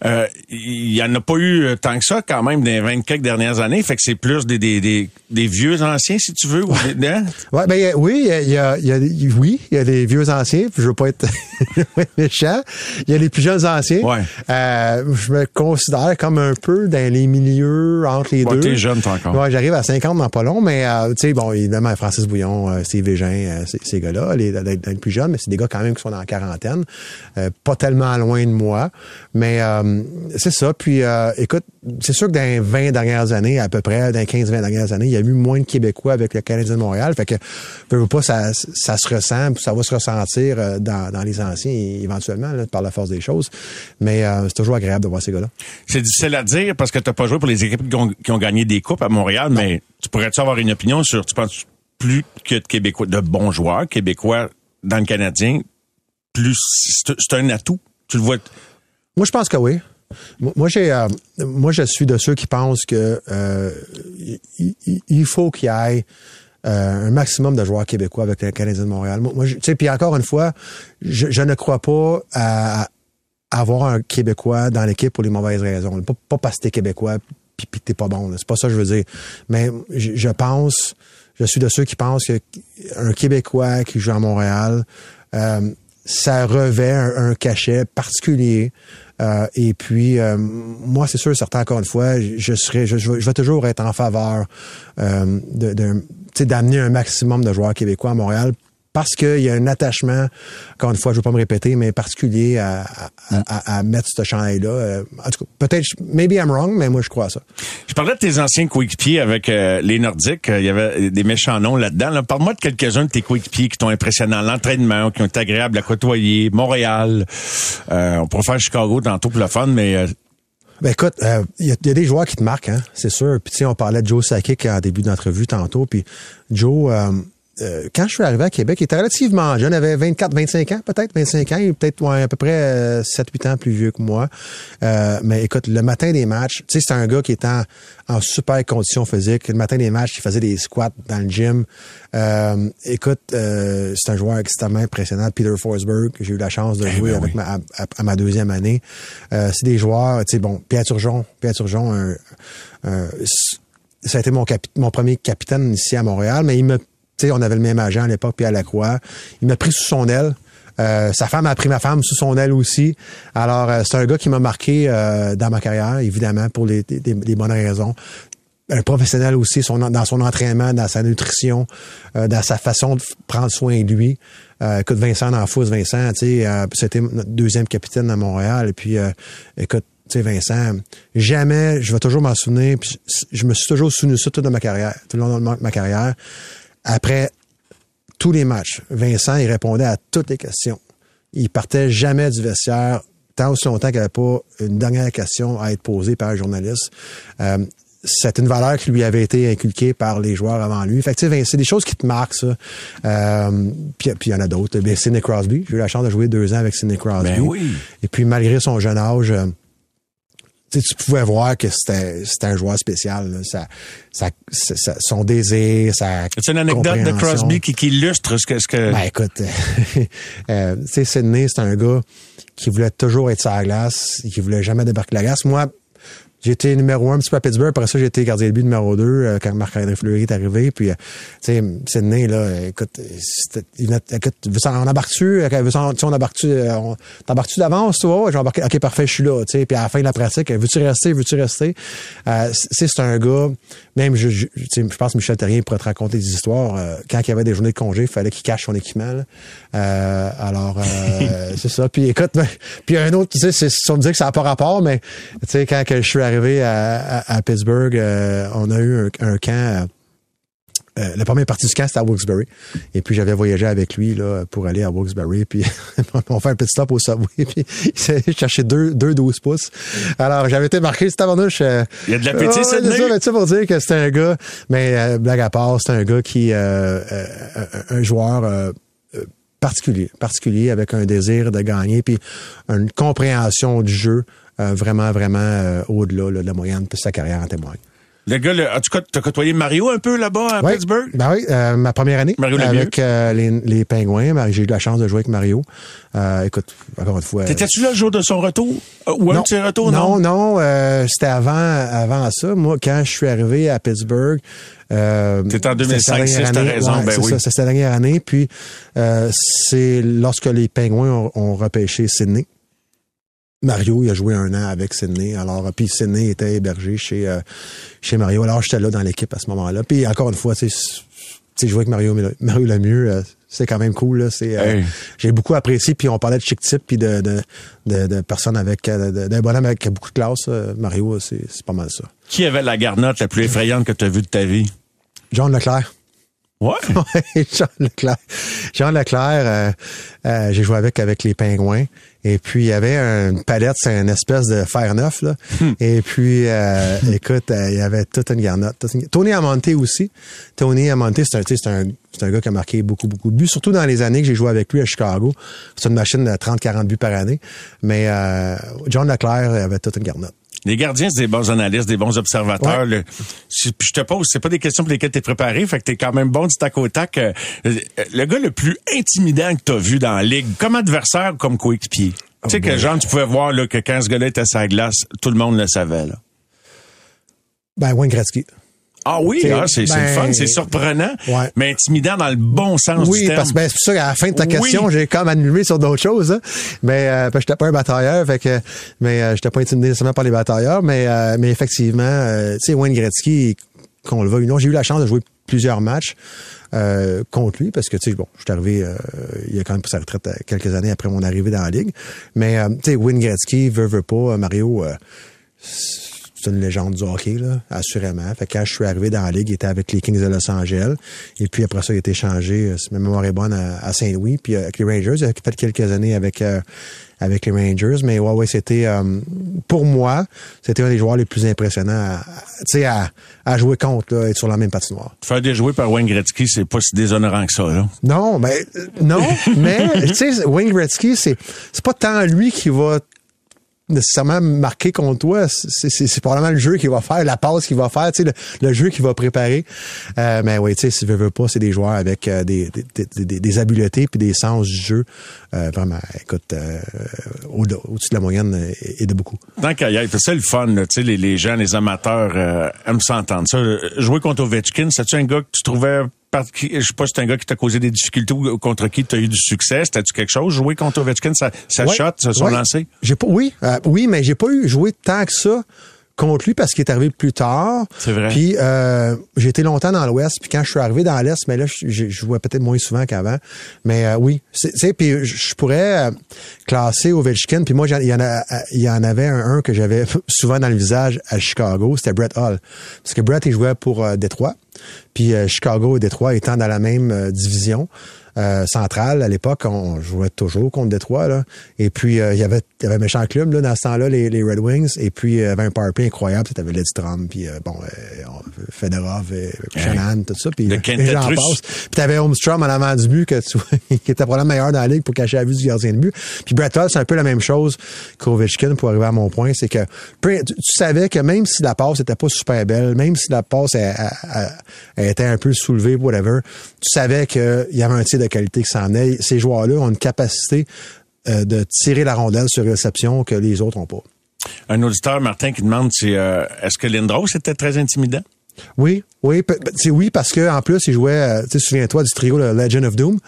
Speaker 1: Euh, Il y en a pas eu euh, tant que ça quand même dans les 20 quelques dernières années. Fait que c'est plus des, des, des, des vieux anciens, si tu veux. ou des- hein?
Speaker 2: Ouais, ben oui, il y a, y a- oui, il y a des vieux anciens. Je veux pas être, je veux pas être méchant. Il y a les plus jeunes anciens.
Speaker 1: Ouais.
Speaker 2: Euh, je me considère comme un peu dans les milieux entre les
Speaker 1: Ouais,
Speaker 2: deux.
Speaker 1: t'es jeune, toi, encore.
Speaker 2: Ouais, j'arrive à 50 dans pas long, mais euh, tu sais, bon, évidemment, Francis Bouillon, euh, Steve Végin, euh, ces, ces gars-là, les, les, les plus jeunes, mais c'est des gars quand même qui sont dans la quarantaine, euh, pas tellement loin de moi, mais euh, c'est ça. Puis, euh, écoute, c'est sûr que dans les 20 dernières années, à peu près, dans les 15-20 dernières années, il y a eu moins de Québécois avec le Canadien de Montréal, fait que, veux, pas, ça, ça se ressent, puis ça va se ressentir euh, dans, les anciens, éventuellement, par la force des choses, mais c'est toujours agréable de voir ces gars-là.
Speaker 1: C'est difficile à dire parce que t'as pas joué pour les équipes qui ont, gagné des coupes à Montréal, mais tu pourrais-tu avoir une opinion sur, tu penses plus que de Québécois, de bons joueurs québécois dans le Canadien, plus, c'est un atout? Tu le vois.
Speaker 2: Moi, je pense que oui. Moi, j'ai, euh, moi, je suis de ceux qui pensent que euh, il, faut qu'il y ait euh, un maximum de joueurs québécois avec le Canadien de Montréal. Moi, tu sais, puis encore une fois, je, je ne crois pas à, avoir un Québécois dans l'équipe pour les mauvaises raisons. Pas, pas parce que t'es Québécois puis, puis t'es pas bon. C'est pas ça que je veux dire. Mais je, je pense, je suis de ceux qui pensent que un Québécois qui joue à Montréal, euh, ça revêt un, un cachet particulier. Euh, et puis, euh, moi, c'est sûr, certain, encore une fois, je serai, je, vais toujours être en faveur euh, de, d'amener un maximum de joueurs québécois à Montréal parce qu'il y a un attachement, encore une fois, je ne veux pas me répéter, mais particulier à, à, à, à mettre ce chandail-là. Euh, en tout cas, peut-être, maybe I'm wrong, mais moi, je crois à ça.
Speaker 1: Je parlais de tes anciens coéquipiers avec euh, les Nordiques. Euh, Il y avait des méchants noms là-dedans. Là. Parle-moi de quelques-uns de tes coéquipiers qui t'ont impressionné dans l'entraînement, qui ont été agréables à côtoyer. Montréal. Euh, on pourrait faire Chicago tantôt pour le fun, mais euh,
Speaker 2: Ben écoute, il y, a, y, a des joueurs qui te marquent, hein, c'est sûr. Puis tu sais, on parlait de Joe Sakic en début d'entrevue tantôt. Puis Joe, euh, euh, quand je suis arrivé à Québec, il était relativement jeune, il avait 24, 25 ans, peut-être 25 ans, il est peut-être ouais, à peu près euh, 7-8 ans plus vieux que moi. Euh, mais écoute, le matin des matchs, tu sais, c'est un gars qui est en, en super condition physique. Le matin des matchs, il faisait des squats dans le gym. Euh, écoute, euh, c'est un joueur extrêmement impressionnant, Peter Forsberg, que j'ai eu la chance de jouer
Speaker 1: ben
Speaker 2: avec
Speaker 1: oui.
Speaker 2: ma, à, à ma deuxième année. Euh, c'est des joueurs, tu sais, bon, Pierre Turgeon, Pierre Turgeon, un, un- ça a été mon, capi- mon premier capitaine ici à Montréal, mais il me, on avait le même agent à l'époque, puis à la Croix. Il m'a pris sous son aile. Euh, sa femme a pris ma femme sous son aile aussi. Alors, euh, c'est un gars qui m'a marqué euh, dans ma carrière, évidemment, pour les, des- des bonnes raisons. Un professionnel aussi, dans son entraînement, dans sa nutrition, euh, dans sa façon de prendre soin de lui. Écoute, Vincent D'Anfous, Vincent, c'était notre deuxième capitaine à Montréal. Et puis, écoute, tu sais, Vincent, jamais, je vais toujours m'en souvenir, puis je, me suis toujours souvenu ça toute ma carrière, tout le long de ma carrière. Après tous les matchs, Vincent, il répondait à toutes les questions. Il partait jamais du vestiaire tant aussi longtemps qu'il n'y avait pas une dernière question à être posée par un journaliste. Euh, c'est une valeur qui lui avait été inculquée par les joueurs avant lui. Fait que, c'est des choses qui te marquent, ça. Euh, puis il y en a d'autres. Ben, Sidney Crosby. J'ai eu la chance de jouer deux ans avec Sidney Crosby.
Speaker 1: Ben oui.
Speaker 2: Et puis, malgré son jeune âge, tu pouvais voir que c'était c'était un joueur spécial. là. Ça, ça, ça- son désir, sa
Speaker 1: C'est une anecdote de. Crosby qui, qui illustre ce que... Ce que...
Speaker 2: Ben écoute, euh, tu sais, Sidney, c'est un gars qui voulait toujours être sur la glace, qui voulait jamais débarquer la glace. Moi, été numéro un un petit peu à Pittsburgh. Après ça, j'ai été gardien de but numéro deux euh, quand Marc-André Fleury est arrivé. Puis, euh, tu sais, Sidney, là, écoute, il écoute, on embarque-tu? Euh, on embarque-tu? T'embarques-tu d'avance, tu vois? J'ai embarqué. OK, parfait, je suis là. Tu sais, puis à la fin de la pratique, veux-tu rester? Veux-tu rester? Euh, c'est un gars, même, je, je, je pense que Michel Terrien pourrait te raconter des histoires. quand il y avait des journées de congé, il fallait qu'il cache son équipement. là. Alors, c'est ça. Puis écoute, ben, puis un autre, tu sais, on me dit que ça n'a pas rapport, mais tu sais, quand que je suis arrivé à, à, à Pittsburgh, euh, on a eu un, un camp. euh, euh, la première partie du camp, c'était à Wilkes-Barre. Et puis, j'avais voyagé avec lui là, pour aller à Wilkes-Barre. Puis, on fait un petit stop au Subway. Puis, il s'est allé chercher deux, deux 12 pouces. Alors, j'avais été marqué, c'était tabarnouche. euh,
Speaker 1: Il y a de l'appétit,
Speaker 2: c'est ça, mais tu pour dire que c'était un gars, mais euh, blague à part, c'est un gars qui, un, joueur particulier, particulier avec un désir de gagner, puis une compréhension du jeu vraiment, vraiment euh, au-delà là, de la moyenne, puis sa carrière en témoigne.
Speaker 1: Le gars, le, as-tu as côtoyé Mario un peu là-bas à. Pittsburgh?
Speaker 2: Ben oui, euh, ma première année
Speaker 1: Mario
Speaker 2: avec euh, les, les Pingouins. Ben, J'ai eu la chance de jouer avec Mario. Euh, écoute, encore une fois.
Speaker 1: T'étais-tu là le jour de son retour? Euh, Ou un
Speaker 2: non,
Speaker 1: de ses retours?
Speaker 2: non,
Speaker 1: Non,
Speaker 2: non, euh, c'était avant, avant ça. Moi, quand je suis arrivé à Pittsburgh, euh,
Speaker 1: T'étais en
Speaker 2: c'était
Speaker 1: 2005,
Speaker 2: sa dernière
Speaker 1: c'est, t'as
Speaker 2: année.
Speaker 1: raison,
Speaker 2: Ouais,
Speaker 1: ben
Speaker 2: c'est
Speaker 1: oui.
Speaker 2: c'était sa dernière année. Puis euh, c'est lorsque les Pingouins ont, ont repêché Sydney. Mario, il a joué un an avec Sydney. Alors, puis Sydney était hébergé chez euh, chez Mario. Alors, j'étais là dans l'équipe à ce moment-là. Puis encore une fois, tu sais, jouer avec Mario, Mario Lemieux, euh, c'est quand même cool. Là. C'est, euh,
Speaker 1: Hey.
Speaker 2: J'ai beaucoup apprécié. Puis on parlait de chic type, puis de, de, de, de personnes avec, d'un bonhomme avec beaucoup de classe. Mario, c'est, c'est pas mal ça.
Speaker 1: Qui avait la garnotte la plus effrayante que tu as vue de ta vie?
Speaker 2: John Leclerc.
Speaker 1: Ouais.
Speaker 2: Jean Leclerc. Jean Leclerc, j'ai joué avec avec les Pingouins. Et puis, il y avait une palette, c'est une espèce de fer neuf. Là. Et puis, euh, écoute, euh, il y avait toute une garnotte. toute une- Tony Amonte aussi. Tony Amonte, c'est un, c'est un, c'est un gars qui a marqué beaucoup, beaucoup de buts, surtout dans les années que j'ai joué avec lui à Chicago. C'est une machine de 30-40 buts par année. Mais euh, John Leclerc avait toute une garnotte.
Speaker 1: Les gardiens, c'est des bons analystes, des bons observateurs.
Speaker 2: Ouais.
Speaker 1: Le- je te pose, c'est pas des questions pour lesquelles tu es préparé, fait que t'es quand même bon du tac au tac. Euh, le gars le plus intimidant que tu as vu dans la ligue, comme adversaire ou comme coéquipier? tu sais que
Speaker 2: boy.
Speaker 1: genre, tu pouvais voir là, que quand ce gars-là était la glace, tout le monde le savait. Là.
Speaker 2: Ben, Wayne Gretzky.
Speaker 1: Ah oui, ah, c'est c'est
Speaker 2: ben,
Speaker 1: fun, c'est surprenant,
Speaker 2: ouais.
Speaker 1: mais intimidant dans le bon sens
Speaker 2: Oui,
Speaker 1: du terme.
Speaker 2: parce que ben, c'est pour ça qu'à la fin de ta
Speaker 1: Oui.
Speaker 2: question, j'ai comme annulé sur d'autres choses. hein. Mais euh, que j'étais pas un batailleur, fait que mais euh, j'étais pas intimidé nécessairement par les batailleurs, mais euh, mais effectivement, euh, tu sais Wayne Gretzky, qu'on le veuille ou non, j'ai eu la chance de jouer plusieurs matchs euh, contre lui parce que tu sais bon, je suis arrivé euh, il a quand même pris sa retraite euh, quelques années après mon arrivée dans la ligue, mais euh, tu sais Wayne Gretzky veut veut pas euh, Mario euh, c'est une légende du hockey, là, assurément. Fait que quand je suis arrivé dans la ligue, il était avec les Kings de Los Angeles. Et puis après ça, il a été changé, euh, si ma mémoire est bonne, à, à Saint-Louis. Puis euh, avec les Rangers, il a fait quelques années avec euh, avec les Rangers. Mais ouais, ouais, c'était euh, pour moi, c'était un des joueurs les plus impressionnants à, à- jouer contre, là, être sur la même patinoire.
Speaker 1: Faire déjouer par Wayne Gretzky, c'est pas si déshonorant que ça. Là.
Speaker 2: Non, mais euh, non, mais tu sais, Wayne Gretzky, c'est c'est pas tant lui qui va nécessairement marqué contre toi. C'est, probablement le jeu qui va faire, la passe qu'il va faire, le, le jeu qu'il va préparer. Euh, mais oui, tu sais, si tu veux pas, c'est des joueurs avec euh, des, des, des, des, habiletés puis des sens du jeu. Euh, vraiment, écoute, euh, au, au-dessus de la moyenne et, et de beaucoup.
Speaker 1: Tant qu'à y être, c'est le fun, là, tu sais, les, les gens, les amateurs euh, aiment s'entendre ça. Jouer contre Ovechkin, c'est-tu un gars que tu trouvais je sais pas si c'est un gars qui t'a causé des difficultés ou contre qui tu as eu du succès? C'était-tu quelque chose? Jouer contre Ovechkin, ça, ça
Speaker 2: Ouais,
Speaker 1: shot, ça sont
Speaker 2: ouais.
Speaker 1: lancés?
Speaker 2: J'ai pas, oui, euh, oui, mais j'ai pas eu joué tant que ça contre lui parce qu'il est arrivé plus tard.
Speaker 1: C'est vrai.
Speaker 2: Puis euh, j'ai été longtemps dans l'Ouest, puis quand je suis arrivé dans l'Est, mais là je, jouais peut-être moins souvent qu'avant. Mais euh, oui, c'est- tu sais, puis je, pourrais euh, classer Ovechkin. Puis moi, il y en a, il y en avait un, un que j'avais souvent dans le visage à Chicago, c'était Brett Hall, parce que Brett il jouait pour euh, Détroit, puis euh, Chicago et Détroit étant dans la même euh, division. euh, centrale à l'époque, on jouait toujours contre Détroit là. Et puis euh, il y avait y avait un méchant club là dans ce temps-là les, les Red Wings et puis euh, il y avait un power play incroyable, tu avais Lidstrom puis euh, bon euh, on- Fedorov et Shannon tout ça puis j'en passe. Puis t'avais Holmstrom en avant du but que tu, qui était probablement meilleur dans la ligue pour cacher la vue du gardien de but. Puis Brett Hull, c'est un peu la même chose qu'Ovechkin pour arriver à mon point, c'est que tu, tu savais que même si la passe était pas super belle, même si la passe elle- elle était un peu soulevée, whatever, tu savais qu'il y avait un tir de qualité qui s'en est. Ces joueurs-là ont une capacité euh, de tirer la rondelle sur réception que les autres ont pas.
Speaker 1: Un auditeur, Martin, qui demande si, euh, est-ce que Lindros était très intimidant?
Speaker 2: Oui, oui, c'est oui parce que en plus il jouait, euh, tu sais, souviens-toi du trio le Legend of Doom.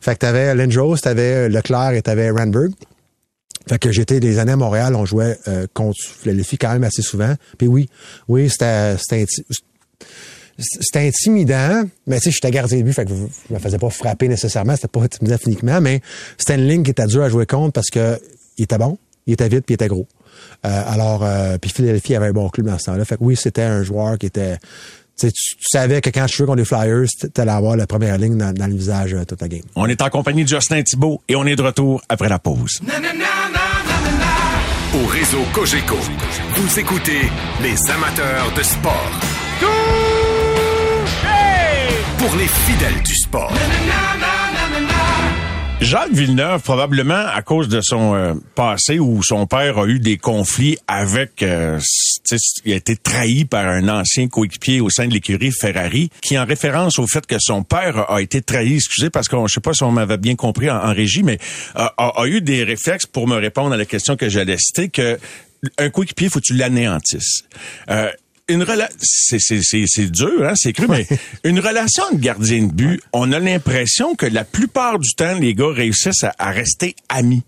Speaker 2: Fait que t'avais Lindros, t'avais Leclerc et t'avais Randberg. Fait que j'étais des années à Montréal, on jouait euh, contre Philadelphie quand même assez souvent. Puis oui, oui, c'était c'était intimidant, mais tu sais, j'étais gardien de but, fait que je me faisais pas frapper nécessairement, c'était pas intimidant physiquement, mais c'était une ligne qui était dure à jouer contre parce que il était bon, il était vite, puis il était gros. Euh, alors, euh, puis Philadelphie avait un bon club dans ce temps-là. Fait que oui, c'était un joueur qui était. Tu, sais, tu tu savais que quand je jouais contre les Flyers, tu allais avoir la première ligne dans, dans le visage euh, toute la game.
Speaker 1: On est en compagnie de Justin Thibault et on est de retour après la pause.
Speaker 3: Au réseau Cogeco, vous écoutez les amateurs de sport. Pour les fidèles du sport.
Speaker 1: Jacques Villeneuve, probablement à cause de son euh, passé où son père a eu des conflits avec, euh, il a été trahi par un ancien coéquipier au sein de l'écurie Ferrari, qui en référence au fait que son père a été trahi, excusez parce que je sais pas si on m'avait bien compris en, régie, mais euh, a, eu des réflexes pour me répondre à la question que j'allais citer que un coéquipier, faut que tu l'anéantisses. Euh, une rela c'est c'est c'est c'est dur hein c'est cru mais une relation de gardien de but on a l'impression que la plupart du temps les gars réussissent à, à rester amis.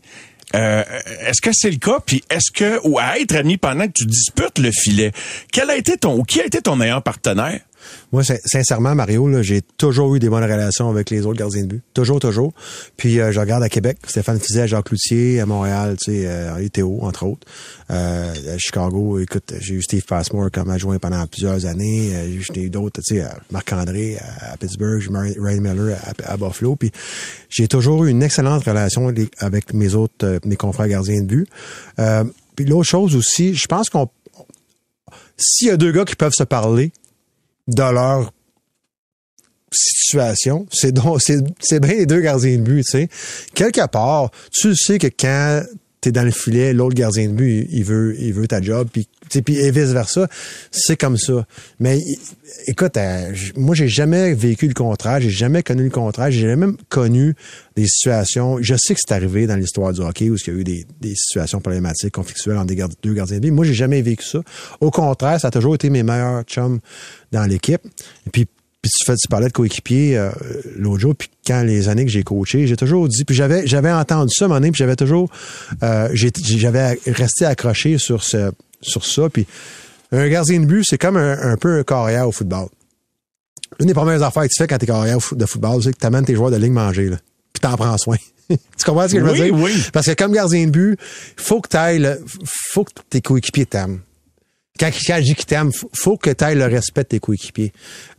Speaker 1: Euh, est-ce que c'est le cas? Puis est-ce que ou à être amis pendant que tu disputes le filet? Quel a été ton ou qui a été ton meilleur partenaire?
Speaker 2: Moi, sin- sincèrement, Mario, j'ai toujours eu des bonnes relations avec les autres gardiens de but. Toujours, toujours. Puis euh, je regarde à Québec, Stéphane Fizet, Jacques Cloutier, à Montréal, tu sais, euh, Théo, entre autres. Euh, à Chicago, écoute, j'ai eu Steve Passmore comme adjoint pendant plusieurs années. Euh, j'ai eu d'autres, tu sais, à Marc-André à, à Pittsburgh, Ray Miller à, à Buffalo. Puis j'ai toujours eu une excellente relation avec- mes autres, euh, mes confrères gardiens de but. Euh, puis l'autre chose aussi, je pense qu'on s'il y a deux gars qui peuvent se parler de leur situation, c'est bien les deux gardiens de but, tu sais. Quelque part, tu sais que quand t'es dans le filet, l'autre gardien de but, il veut il veut ta job puis tu et vice versa, c'est comme ça. Mais écoute, euh, moi j'ai jamais vécu le contraire, j'ai jamais connu le contraire, j'ai jamais même connu des situations. Je sais que c'est arrivé dans l'histoire du hockey où il y a eu des, des situations problématiques, conflictuelles entre des deux gardiens de but. Moi j'ai jamais vécu ça. Au contraire, ça a toujours été mes meilleurs chums dans l'équipe. Puis puis tu fais tu parlais de coéquipier euh, l'autre jour puis quand les années que j'ai coaché j'ai toujours dit puis j'avais j'avais entendu ça à un moment donné, puis j'avais toujours euh, j'ai- j'avais resté accroché sur ce sur ça puis un gardien de but c'est comme un, un peu un carrière au football. Une des premières affaires que tu fais quand t'es carrière de football c'est que tu amènes tes joueurs de ligne manger là puis t'en prends soin. Tu comprends ce que je veux dire?
Speaker 1: oui.
Speaker 2: parce que comme gardien de but faut que t'ailles faut que tes coéquipiers t'aiment quand, je dis qu'ils t'aiment, faut- que tu ailles le respect de tes coéquipiers.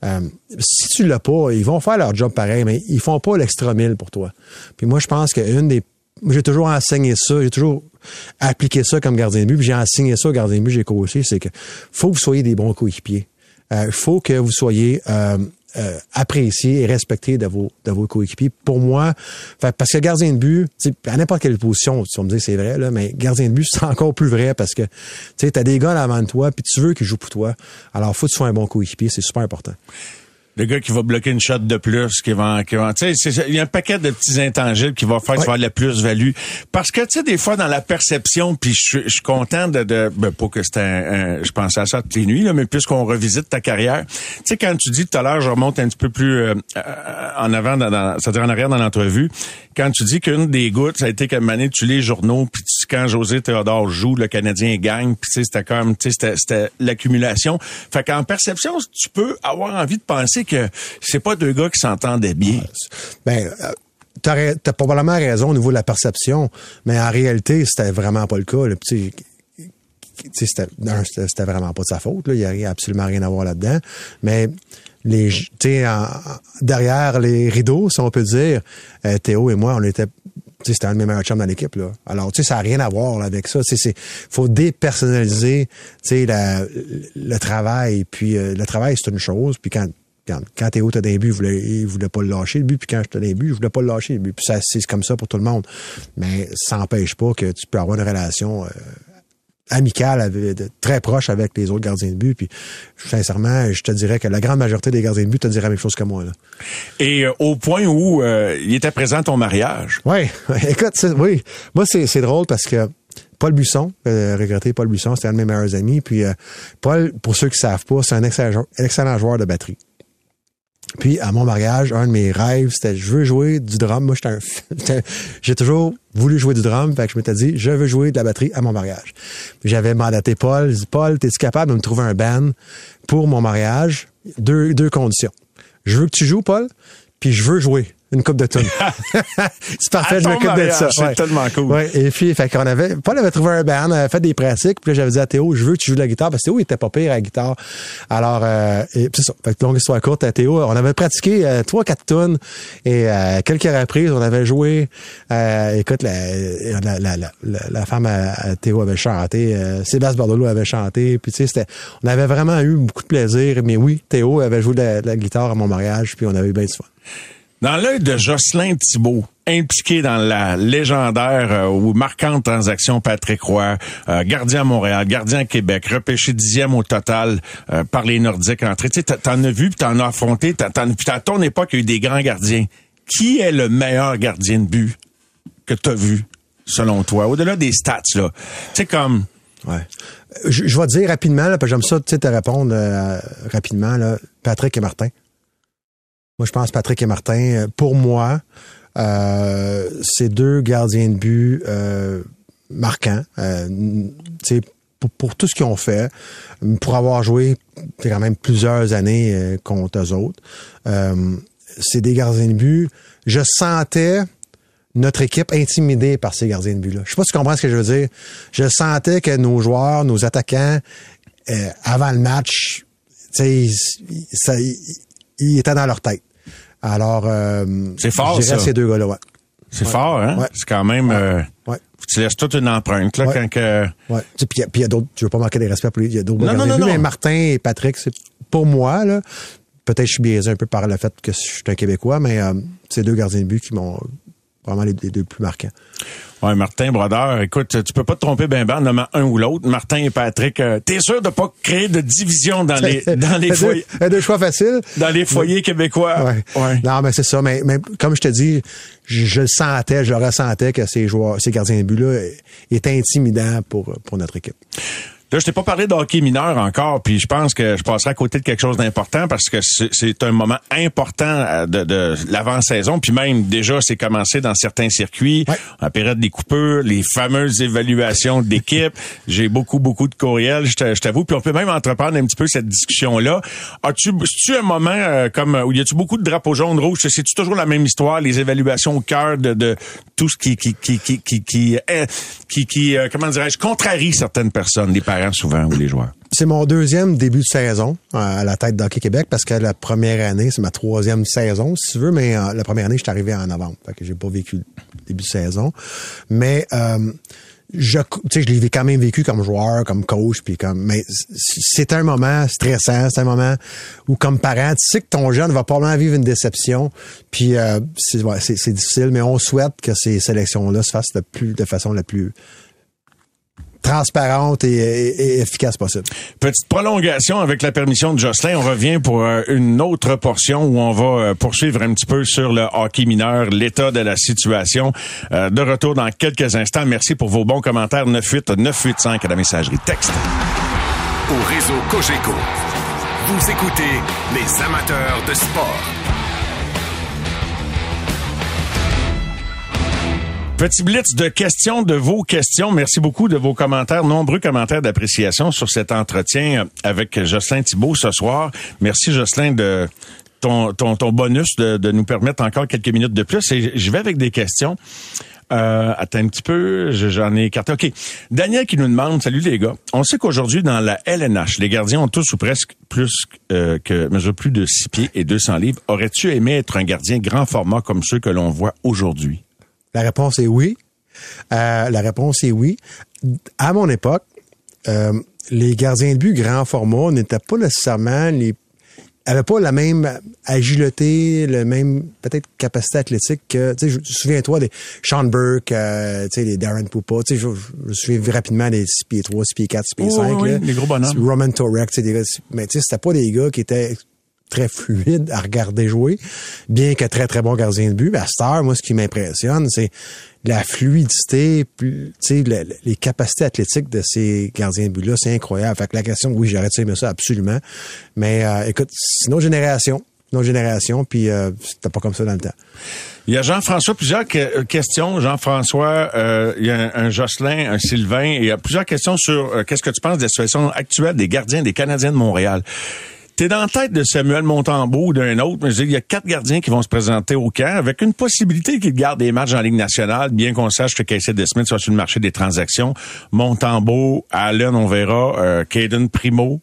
Speaker 2: Euh, si tu l'as pas, ils vont faire leur job pareil, mais ils font pas l'extra mille pour toi. Puis moi, je pense qu'une des... J'ai toujours enseigné ça, j'ai toujours appliqué ça comme gardien de but, puis j'ai enseigné ça au gardien de but, j'ai coaché, c'est que faut que vous soyez des bons coéquipiers. Il faut que vous soyez euh, euh, apprécié et respecté de vos de vos coéquipiers. Pour moi, parce que gardien de but, à n'importe quelle position, tu vas me dire c'est vrai là, mais gardien de but c'est encore plus vrai parce que tu t'as des gars là avant de toi puis tu veux qu'ils jouent pour toi. Alors faut que tu sois un bon coéquipier, c'est super important.
Speaker 1: Le gars qui va bloquer une shot de plus, qui va, qui va, tu sais, il y a un paquet de petits intangibles qui va faire vas avoir la plus-value. Parce que, tu sais, des fois, dans la perception, puis je, je suis content de, de ben, pas que c'était un, un- je pensais à ça toutes les nuits, là, mais puisqu'on revisite ta carrière, tu sais, quand tu dis tout à l'heure, je remonte un petit peu plus euh, euh, en avant, dans, dans- c'est-à-dire en arrière dans l'entrevue, quand tu dis qu'une des gouttes, ça a été qu'à un moment donné, tu lis les journaux, puis tu- quand José Théodore joue, le Canadien gagne, puis c'était comme, c'était- l'accumulation. Fait qu'en perception, tu peux avoir envie de penser que c'est pas deux gars qui s'entendaient bien.
Speaker 2: Ben, euh, t'as, t'as probablement raison au niveau de la perception, mais en réalité, c'était vraiment pas le cas. sais, c'était, vraiment pas de sa faute. Il y a absolument rien à voir là-dedans. Mais les, en- derrière les rideaux, si on peut dire, euh, Théo et moi, on était c'était un de mes meilleurs chums dans l'équipe là. Alors tu sais ça n'a rien à voir avec ça. Sais, c'est faut dépersonnaliser la- le travail puis euh, le travail c'est une chose puis quand quand, quand Théo dans les buts, il voulait, il voulait pas le lâcher le but, puis quand dans les buts, je voulais pas le lâcher le but. Puis ça, c'est comme ça pour tout le monde. Mais ça n'empêche pas que tu peux avoir une relation euh, de- très proche avec les autres gardiens de but. Puis sincèrement, je te dirais que la grande majorité des gardiens de but te diraient la même chose que moi. Là.
Speaker 1: Et euh, au point où euh, il était présent ton mariage?
Speaker 2: Oui, écoute, oui. Moi, c'est, drôle parce que Paul Buisson, euh, regretté Paul Buisson, c'était un de mes meilleurs amis. Puis euh, Paul, pour ceux qui savent pas, c'est un excellent, excellent joueur de batterie. Puis à mon mariage, un de mes rêves, c'était je veux jouer du drum. Moi, j'étais un, j'ai toujours voulu jouer du drum, fait que je m'étais dit je veux jouer de la batterie à mon mariage. J'avais mandaté Paul, j'ai dit Paul, es-tu capable de me trouver un band pour mon mariage? Deux conditions. Je veux que tu joues, Paul, puis je veux jouer une coupe de tunes. c'est parfait, je m'occupe de ça.
Speaker 1: c'est tellement cool.
Speaker 2: Ouais, et puis, fait qu'on avait, Paul avait trouvé un band, avait fait des pratiques, puis là, j'avais dit à Théo, je veux que tu joues de la guitare, parce que Théo, il était pas pire à la guitare. Alors, euh, et puis c'est ça. Fait que longue histoire courte, à Théo, on avait pratiqué euh, trois, quatre tunes, et euh, quelques reprises, on avait joué, euh, écoute, la, la, la, la, femme à, à Théo avait chanté, euh, Sébastien Bordelot avait chanté, puis tu sais, c'était, on avait vraiment eu beaucoup de plaisir, mais oui, Théo avait joué de la, de la guitare à mon mariage, puis on avait eu bien du fun.
Speaker 1: Dans l'œil de Jocelyn Thibault, impliqué dans la légendaire euh, ou marquante transaction Patrick Roy, euh, gardien à Montréal, gardien à Québec, repêché dixième au total euh, par les Nordiques entrés. Tu t'en- as vu, puis t'en as affronté, puis à ton époque, il y a eu des grands gardiens. Qui est le meilleur gardien de but que t'as vu, selon toi, au-delà des stats, là? Tu sais, comme...
Speaker 2: Ouais. Je, je vais te dire rapidement, là, parce que j'aime ça, tu sais, te répondre euh, rapidement, là, Patrick et Martin. Moi, je pense Patrick et Martin, euh, pour moi, euh, c'est deux gardiens de but euh, marquants. Euh, pour, pour tout ce qu'ils ont fait, pour avoir joué quand même plusieurs années euh, contre eux autres. Euh, c'est des gardiens de but. Je sentais notre équipe intimidée par ces gardiens de but-là. Je sais pas si tu comprends ce que je veux dire. Je sentais que nos joueurs, nos attaquants, avant le match, ça- ils- ils étaient dans leur tête. Alors, euh,
Speaker 1: C'est fort,
Speaker 2: je dirais
Speaker 1: ça.
Speaker 2: ces deux gars-là, ouais.
Speaker 1: C'est fort, hein?
Speaker 2: Ouais.
Speaker 1: C'est quand même... euh,
Speaker 2: Ouais.
Speaker 1: tu laisses toute une empreinte, là, quand que...
Speaker 2: Ouais. Tu sais, Puis il y a- il d'autres, je veux pas manquer de respect pour les, il y a d'autres
Speaker 1: Non, non, non, non.
Speaker 2: mais Martin et Patrick, c'est pour moi, là, peut-être je suis biaisé un peu par le fait que je suis un Québécois, mais euh, c'est deux gardiens de but qui m'ont vraiment les, les deux plus marquants.
Speaker 1: Ouais, Martin Brodeur, écoute, tu peux pas te tromper ben ben en nommant un ou l'autre. Martin et Patrick, euh, t'es sûr de pas créer de division dans les dans les foyers?
Speaker 2: deux choix faciles.
Speaker 1: dans les foyers québécois.
Speaker 2: Ouais.
Speaker 1: Ouais.
Speaker 2: Non, mais c'est ça. Mais, mais comme je te dis, je, je le sentais, je le ressentais que ces joueurs, ces gardiens de but-là euh, étaient intimidants pour, pour notre équipe.
Speaker 1: Là, je t'ai pas parlé de hockey mineur encore, puis je pense que je passerai à côté de quelque chose d'important parce que c'est- un moment important euh, de, de l'avant-saison, puis même déjà c'est commencé dans certains circuits,
Speaker 2: Ouais.
Speaker 1: en période des coupures, les fameuses évaluations d'équipe. J'ai beaucoup beaucoup de courriels, je t'a- je t'avoue, puis on peut même entreprendre un petit peu cette discussion là. As-tu tu un moment euh, comme où y a-tu beaucoup de drapeaux jaunes rouges, c'est-tu toujours la même histoire, les évaluations au cœur de, de tout ce qui qui qui qui qui qui, euh, qui, qui, euh, comment dirais-je contrarie certaines personnes, les parents?
Speaker 2: C'est mon deuxième début de saison euh, à la tête d'Hockey Québec parce que la première année, c'est ma troisième saison, si tu veux, mais euh, la première année, je suis arrivé en novembre. Fait que j'ai pas vécu le début de saison. Mais euh, je, je l'ai quand même vécu comme joueur, comme coach, puis comme, mais c'est un moment stressant, c'est un moment où, comme parent, tu sais que ton jeune va probablement vivre une déception, puis euh, c'est difficile, mais on souhaite que ces sélections-là se fassent de façon la plus transparente et, et- et efficace possible.
Speaker 1: Petite prolongation avec la permission de Jocelyn. On revient pour euh, une autre portion où on va euh, poursuivre un petit peu sur le hockey mineur, l'état de la situation. Euh, de retour dans quelques instants. Merci pour vos bons commentaires. 98 985 à la messagerie texte.
Speaker 3: Au réseau Cogeco. Vous écoutez les amateurs de sport.
Speaker 1: Petit blitz de questions, de vos questions. Merci beaucoup de vos commentaires, nombreux commentaires d'appréciation sur cet entretien avec Jocelyn Thibault ce soir. Merci Jocelyn de ton, bonus de, nous permettre encore quelques minutes de plus. Et je vais avec des questions. Euh, attends un petit peu, je- j'en ai écarté. OK. Daniel qui nous demande, salut les gars. On sait qu'aujourd'hui, dans la LNH, les gardiens ont tous ou presque plus euh, que mesurent plus de 6 pieds et 200 livres. Aurais-tu aimé être un gardien grand format comme ceux que l'on voit aujourd'hui?
Speaker 2: La réponse est oui. Euh, la réponse est oui. À mon époque, euh, les gardiens de but grand format n'étaient pas nécessairement les avaient pas la même agilité, le même peut-être capacité athlétique que tu sais je- souviens-toi des Sean Burke, euh, tu sais les Darren Poupa, tu sais je, me souviens rapidement des 6 pieds 3, 6 pieds 4, 6 pieds
Speaker 1: Oh,
Speaker 2: 5
Speaker 1: oui,
Speaker 2: là.
Speaker 1: les gros bonhommes.
Speaker 2: Roman Torek, tu sais des gars, mais tu sais c'était pas des gars qui étaient très fluides à regarder jouer, bien que très très bon gardien de but. Mais à Star, moi ce qui m'impressionne, c'est la fluidité, plus- tu sais le- le- les capacités athlétiques de ces gardiens de but là, c'est incroyable. Fait que la question, oui, j'aurais aimé ça absolument, mais euh, écoute, c'est une autre génération, une autre génération, puis euh, c'était pas comme ça dans le temps.
Speaker 1: Il y a Jean-François, plusieurs euh, questions. Jean-François, euh, il y a un, Jocelyn, un Sylvain, il y a plusieurs questions sur euh, qu'est-ce que tu penses de la situation actuelle des gardiens des Canadiens de Montréal? T'es dans la tête de Samuel Montembeau ou d'un autre, mais il y a quatre gardiens qui vont se présenter au camp avec une possibilité qu'ils gardent des matchs en Ligue nationale, bien qu'on sache que Casey DeSmith soit sur le marché des transactions. Montembeau, Allen, on verra, euh, Caden Primo.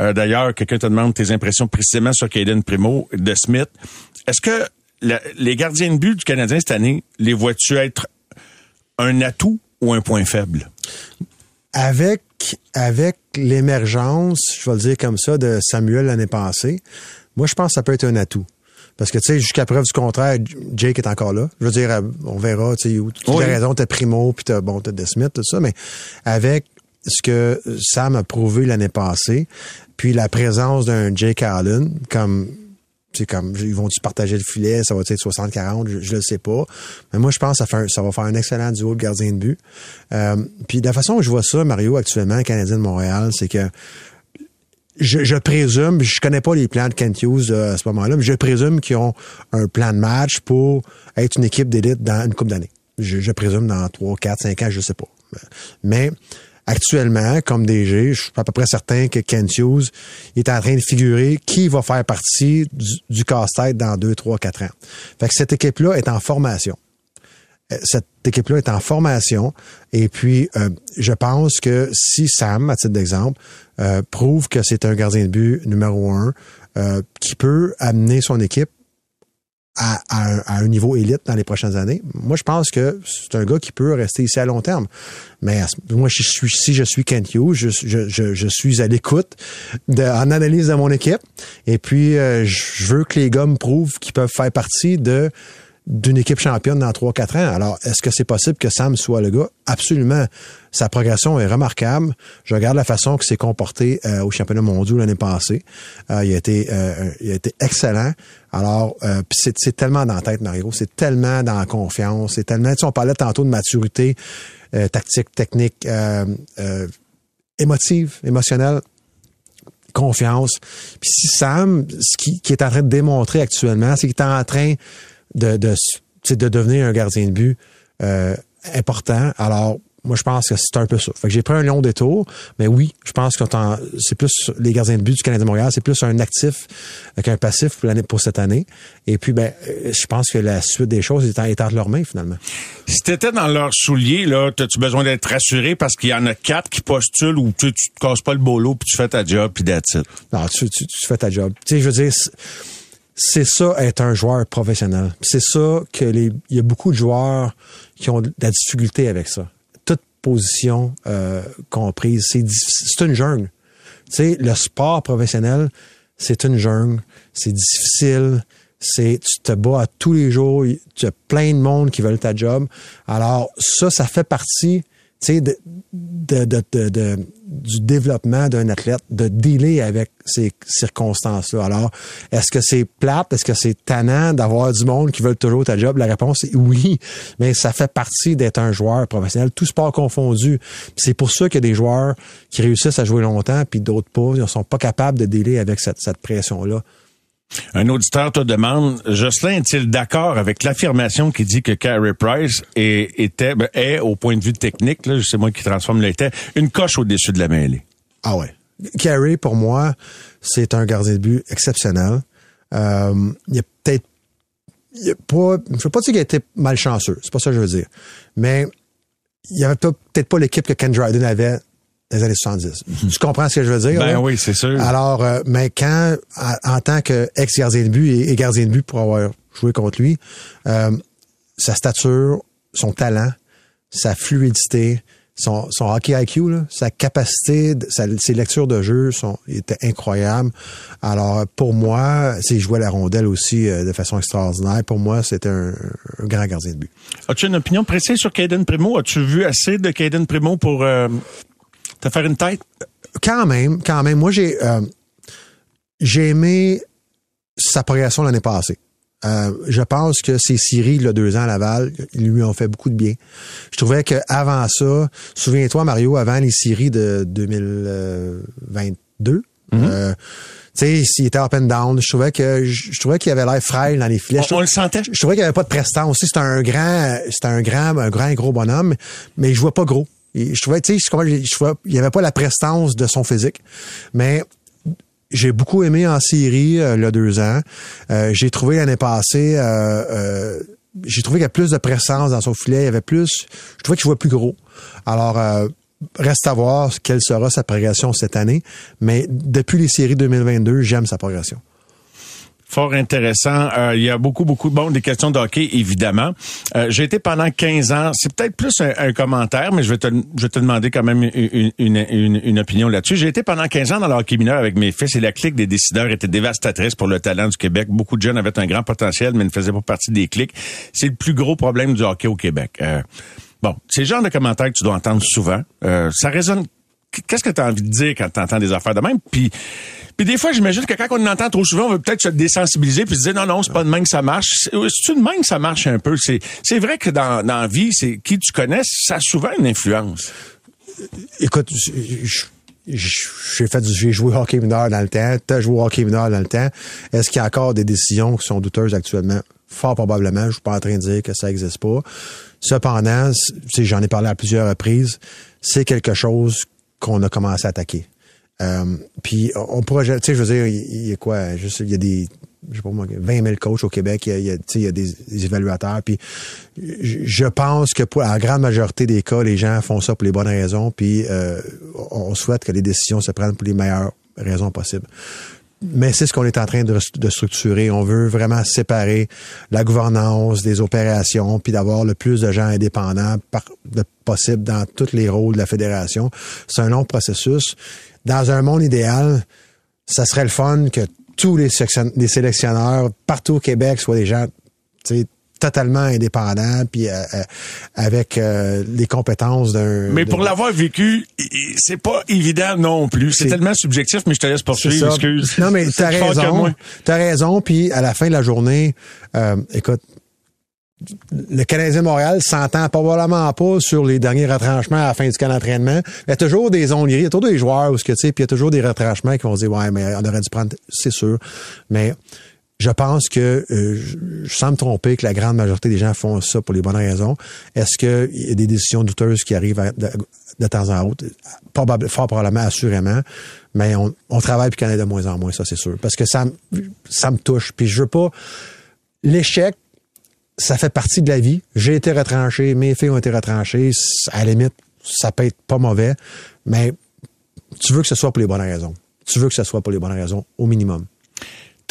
Speaker 1: Euh, D'ailleurs, quelqu'un te demande tes impressions précisément sur Caden Primo, de Smith. Est-ce que les gardiens de but du Canadien cette année, les vois-tu être un atout ou un point faible?
Speaker 2: Avec avec l'émergence, je vais le dire comme ça, de Samuel l'année passée, moi je pense que ça peut être un atout. Parce que, tu sais, jusqu'à preuve du contraire, Jake est encore là. Je veux dire, euh, on verra, tu sais, où- tu
Speaker 1: Oui.
Speaker 2: as raison, t'as Primo, puis t'as, bon, t'as Desmith, tout ça, mais avec ce que Sam a prouvé l'année passée, puis la présence d'un Jake Allen, comme, sais, comme, ils vont-tu partager le filet, ça va être 60-40, je, je le sais pas. Mais moi, je pense que ça, fait un- ça va faire un excellent duo de gardien de but. Euh, puis de la façon dont je vois ça, Mario, actuellement, le Canadien de Montréal, c'est que je, je présume, je connais pas les plans de Kent Hughes euh, à ce moment-là, mais je présume qu'ils ont un plan de match pour être une équipe d'élite dans une coupe d'années. Je, je présume dans 3, 4, 5 ans, je sais pas. Mais actuellement, comme DG, je suis à peu près certain que Kent Hughes est en train de figurer qui va faire partie du, casse-tête dans 2, 3, 4 ans. Fait que cette équipe-là est en formation Euh, cette équipe-là est en formation. Et puis, euh, je pense que si Sam, à titre d'exemple, euh, prouve que c'est un gardien de but numéro un, qui peut amener son équipe à, à un, à un niveau élite dans les prochaines années, moi, je pense que c'est un gars qui peut rester ici à long terme. Mais moi, je suis, si je suis Kent Hughes, je, je, je, suis à l'écoute, en analyse de mon équipe. Et puis, euh, je veux que les gars me prouvent qu'ils peuvent faire partie de d'une équipe championne dans 3-4 ans. Alors, est-ce que c'est possible que Sam soit le gars? Absolument. Sa progression est remarquable. Je regarde la façon qu'il s'est comporté euh, au championnat mondial l'année passée. Euh, il, a été, euh, il a été excellent. Alors, euh, c'est, tellement dans la tête, Mario. C'est tellement dans la confiance. C'est tellement... Tu sais, on parlait tantôt de maturité tactique, technique, émotive, émotionnelle confiance. Puis si Sam, ce qui, qui est en train de démontrer actuellement, c'est qu'il est en train de, de, de devenir un gardien de but euh, important. Alors, moi, je pense que c'est un peu ça. Fait que j'ai pris un long détour, mais oui, je pense que c'est plus les gardiens de but du Canadien de Montréal, c'est plus un actif qu'un passif pour, l'année, pour cette année. Et puis, ben, euh, je pense que la suite des choses est, est entre leurs mains, finalement.
Speaker 1: Si t'étais dans leurs souliers, là, as-tu besoin d'être rassuré parce qu'il y en a quatre qui postulent ou tu, tu te casses pas le bolo puis tu fais ta job puis that's it?
Speaker 2: Non, tu, tu, tu fais ta job. Tu sais, je veux dire, c'est- ça être un joueur professionnel. C'est ça que les, il y a beaucoup de joueurs qui ont de la difficulté avec ça. Tout positions euh, comprises. C'est c'est une jungle. Tu sais, le sport professionnel, c'est une jungle. C'est difficile. C'est, tu te bats tous les jours. Tu as plein de monde qui veulent ta job. Alors, ça, ça fait partie, sais, de, de, de, de- du développement d'un athlète, de dealer avec ces circonstances-là. Alors, est-ce que c'est plate? Est-ce que c'est tannant d'avoir du monde qui veulent toujours ta job? La réponse est oui, mais ça fait partie d'être un joueur professionnel, tout sport confondu. C'est pour ça qu'il y a des joueurs qui réussissent à jouer longtemps, puis d'autres pas. Ils ne sont pas capables de dealer avec cette, cette pression-là.
Speaker 1: Un auditeur te demande, Jocelyn est-il d'accord avec l'affirmation qui dit que Carey Price est, ben, au point de vue technique, c'est moi qui transforme était, une coche au-dessus de la mêlée?
Speaker 2: Ah ouais. Carey, pour moi, c'est un gardien de but exceptionnel. Euh, il a peut-être. il pas, je ne veux pas dire qu'il a été malchanceux, c'est pas ça que je veux dire. Mais il n'y avait peut-être pas l'équipe que Ken Dryden avait les années 70. Tu comprends ce que je veux dire?
Speaker 1: Ben
Speaker 2: là?
Speaker 1: oui, c'est sûr.
Speaker 2: Alors, euh, mais quand, en, en tant qu'ex-gardien de but et, et gardien de but pour avoir joué contre lui, euh, sa stature, son talent, sa fluidité, son, son hockey IQ, là, sa capacité, sa- ses lectures de jeu sont étaient incroyables. Alors, pour moi, s'il jouait la rondelle aussi euh, de façon extraordinaire, pour moi, c'était un, un grand gardien de but.
Speaker 1: As-tu une opinion précise sur Caden Primo? As-tu vu assez de Caden Primo pour euh, te faire une tête?
Speaker 2: quand même, quand même, moi j'ai euh, j'ai aimé sa progression l'année passée. Euh, je pense que ces séries, il a deux ans à Laval, ils lui ont fait beaucoup de bien. Je trouvais qu'avant ça, souviens-toi, Mario, avant les séries de 2022, euh, tu sais, s'il était up and down, je trouvais que je, je trouvais qu'il avait l'air frêle dans les filets. Je
Speaker 1: On,
Speaker 2: trouvais-
Speaker 1: le sentait?
Speaker 2: je trouvais qu'il avait pas de prestance. C'était un grand, c'était un grand, un grand gros bonhomme, mais il jouait pas gros. Je trouvais, tu sais, je- trouvais, il n'y avait pas la prestance de son physique. Mais j'ai beaucoup aimé en série euh, a deux ans. Euh, j'ai trouvé l'année passée, euh, euh, j'ai trouvé qu'il y avait plus de présence dans son filet. Il y avait plus, je trouvais qu'il jouait plus gros. Alors, euh, reste à voir quelle sera sa progression cette année. Mais depuis les séries 2022, j'aime sa progression.
Speaker 1: Fort intéressant. Euh, il y a beaucoup, beaucoup bon des questions de hockey, évidemment. Euh, j'ai été pendant 15 ans. C'est peut-être plus un, un commentaire, mais je vais te, je vais te demander quand même une, une, une, une opinion là-dessus. J'ai été pendant 15 ans dans le hockey mineur avec mes fils et la clique des décideurs était dévastatrice pour le talent du Québec. Beaucoup de jeunes avaient un grand potentiel, mais ne faisaient pas partie des clics. C'est le plus gros problème du hockey au Québec. Euh, bon, c'est le genre de commentaires que tu dois entendre souvent. Euh, ça résonne qu'est-ce que tu as envie de dire quand tu entends des affaires de même? Puis, puis des fois, j'imagine que quand on entend trop souvent, on veut peut-être se désensibiliser puis se dire non, non, c'est pas de même que ça marche. C'est de même que ça marche un peu? C'est c'est vrai que dans, dans la vie, c'est qui tu connais, ça a souvent une influence.
Speaker 2: Écoute, j'ai fait j'ai joué hockey mineur dans le temps. T'as joué hockey mineur dans le temps. Est-ce qu'il y a encore des décisions qui sont douteuses actuellement? Fort probablement. Je suis pas en train de dire que ça existe pas. Cependant, j'en ai parlé à plusieurs reprises. C'est quelque chose qu'on a commencé à attaquer. Euh, puis on pourrait, tu sais, je veux dire, il y a quoi? Il y a des, je sais pas moi, 20 000 coachs au Québec, il y a, y a, des, évaluateurs. Puis je je pense que pour la grande majorité des cas, les gens font ça pour les bonnes raisons. Puis euh, on souhaite que les décisions se prennent pour les meilleures raisons possibles. Mais c'est ce qu'on est en train de, structurer. On veut vraiment séparer la gouvernance des opérations, puis d'avoir le plus de gens indépendants par, possible dans tous les rôles de la fédération. C'est un long processus. Dans un monde idéal, ça serait le fun que tous les, les sélectionneurs partout au Québec soient des gens totalement indépendants, puis euh, euh, avec euh, les compétences d'un...
Speaker 1: Mais pour l'avoir vécu, c'est pas évident non plus. C'est tellement subjectif, mais je te laisse poursuivre, excuse.
Speaker 2: Non, mais t'as raison. T'as raison. Puis à la fin de la journée, euh, écoute, le Canadien Montréal s'entend probablement pas sur les derniers retranchements à la fin du camp d'entraînement. Il y a toujours des zones il y a toujours des joueurs où ce que tu sais, puis il y a toujours des retranchements qui vont dire ouais, mais on aurait dû prendre, c'est sûr. Mais je pense que euh, je sens me tromper que la grande majorité des gens font ça pour les bonnes raisons. Est-ce qu'il y a des décisions douteuses qui arrivent de, temps en temps? Probable, fort probablement, assurément. Mais on, travaille puis en a de moins en moins, ça c'est sûr. Parce que ça, ça me touche. Puis je veux pas. L'échec, ça fait partie de la vie. J'ai été retranché, mes filles ont été retranchées. À la limite, ça peut être pas mauvais, mais tu veux que ce soit pour les bonnes raisons. Tu veux que ce soit pour les bonnes raisons, au minimum.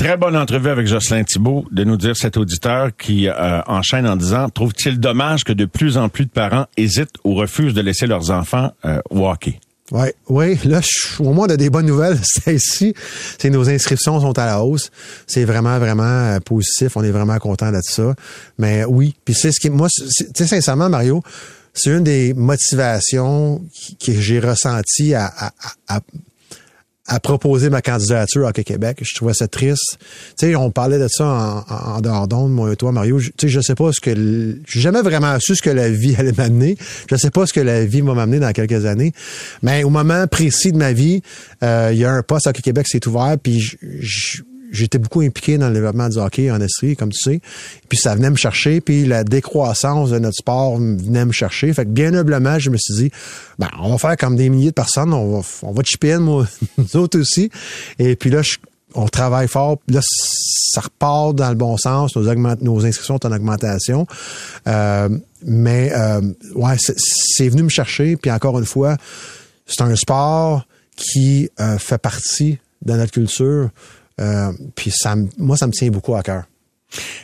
Speaker 1: Très bonne entrevue avec Jocelyn Thibault de nous dire cet auditeur qui euh, enchaîne en disant trouve-t-il dommage que de plus en plus de parents hésitent ou refusent de laisser leurs enfants euh, hockey?
Speaker 2: Oui, oui. Là, je, au moins, on des bonnes nouvelles. C'est ici. C'est nos inscriptions sont à la hausse. C'est vraiment, vraiment euh, positif. On est vraiment content de ça. Mais oui. Puis c'est ce qui, moi, tu sais, sincèrement, Mario, c'est une des motivations que j'ai ressenti à, à, à, à proposer ma candidature à Québec. Je trouvais ça triste. Tu sais, on parlait de ça en, en dehors d'onde, moi et toi, Mario. Tu sais, je sais pas ce que... J'ai jamais vraiment su ce que la vie allait m'amener. Je sais pas ce que la vie va m'amener dans quelques années. Mais au moment précis de ma vie, euh, il y a un poste à Québec qui s'est ouvert, puis je j'étais beaucoup impliqué dans le développement du hockey en Estrie, comme tu sais. Puis ça venait me chercher, puis la décroissance de notre sport venait me chercher. Fait que bien humblement, je me suis dit, ben, on va faire comme des milliers de personnes, on va, on va chipper moi, nous autres aussi. Et puis là, on travaille fort. Là, ça repart dans le bon sens. Nos, inscriptions sont en augmentation. Euh, mais euh, ouais, c'est venu me chercher. Puis encore une fois, c'est un sport qui euh, fait partie de notre culture. Euh, puis ça, moi, ça me tient beaucoup à cœur.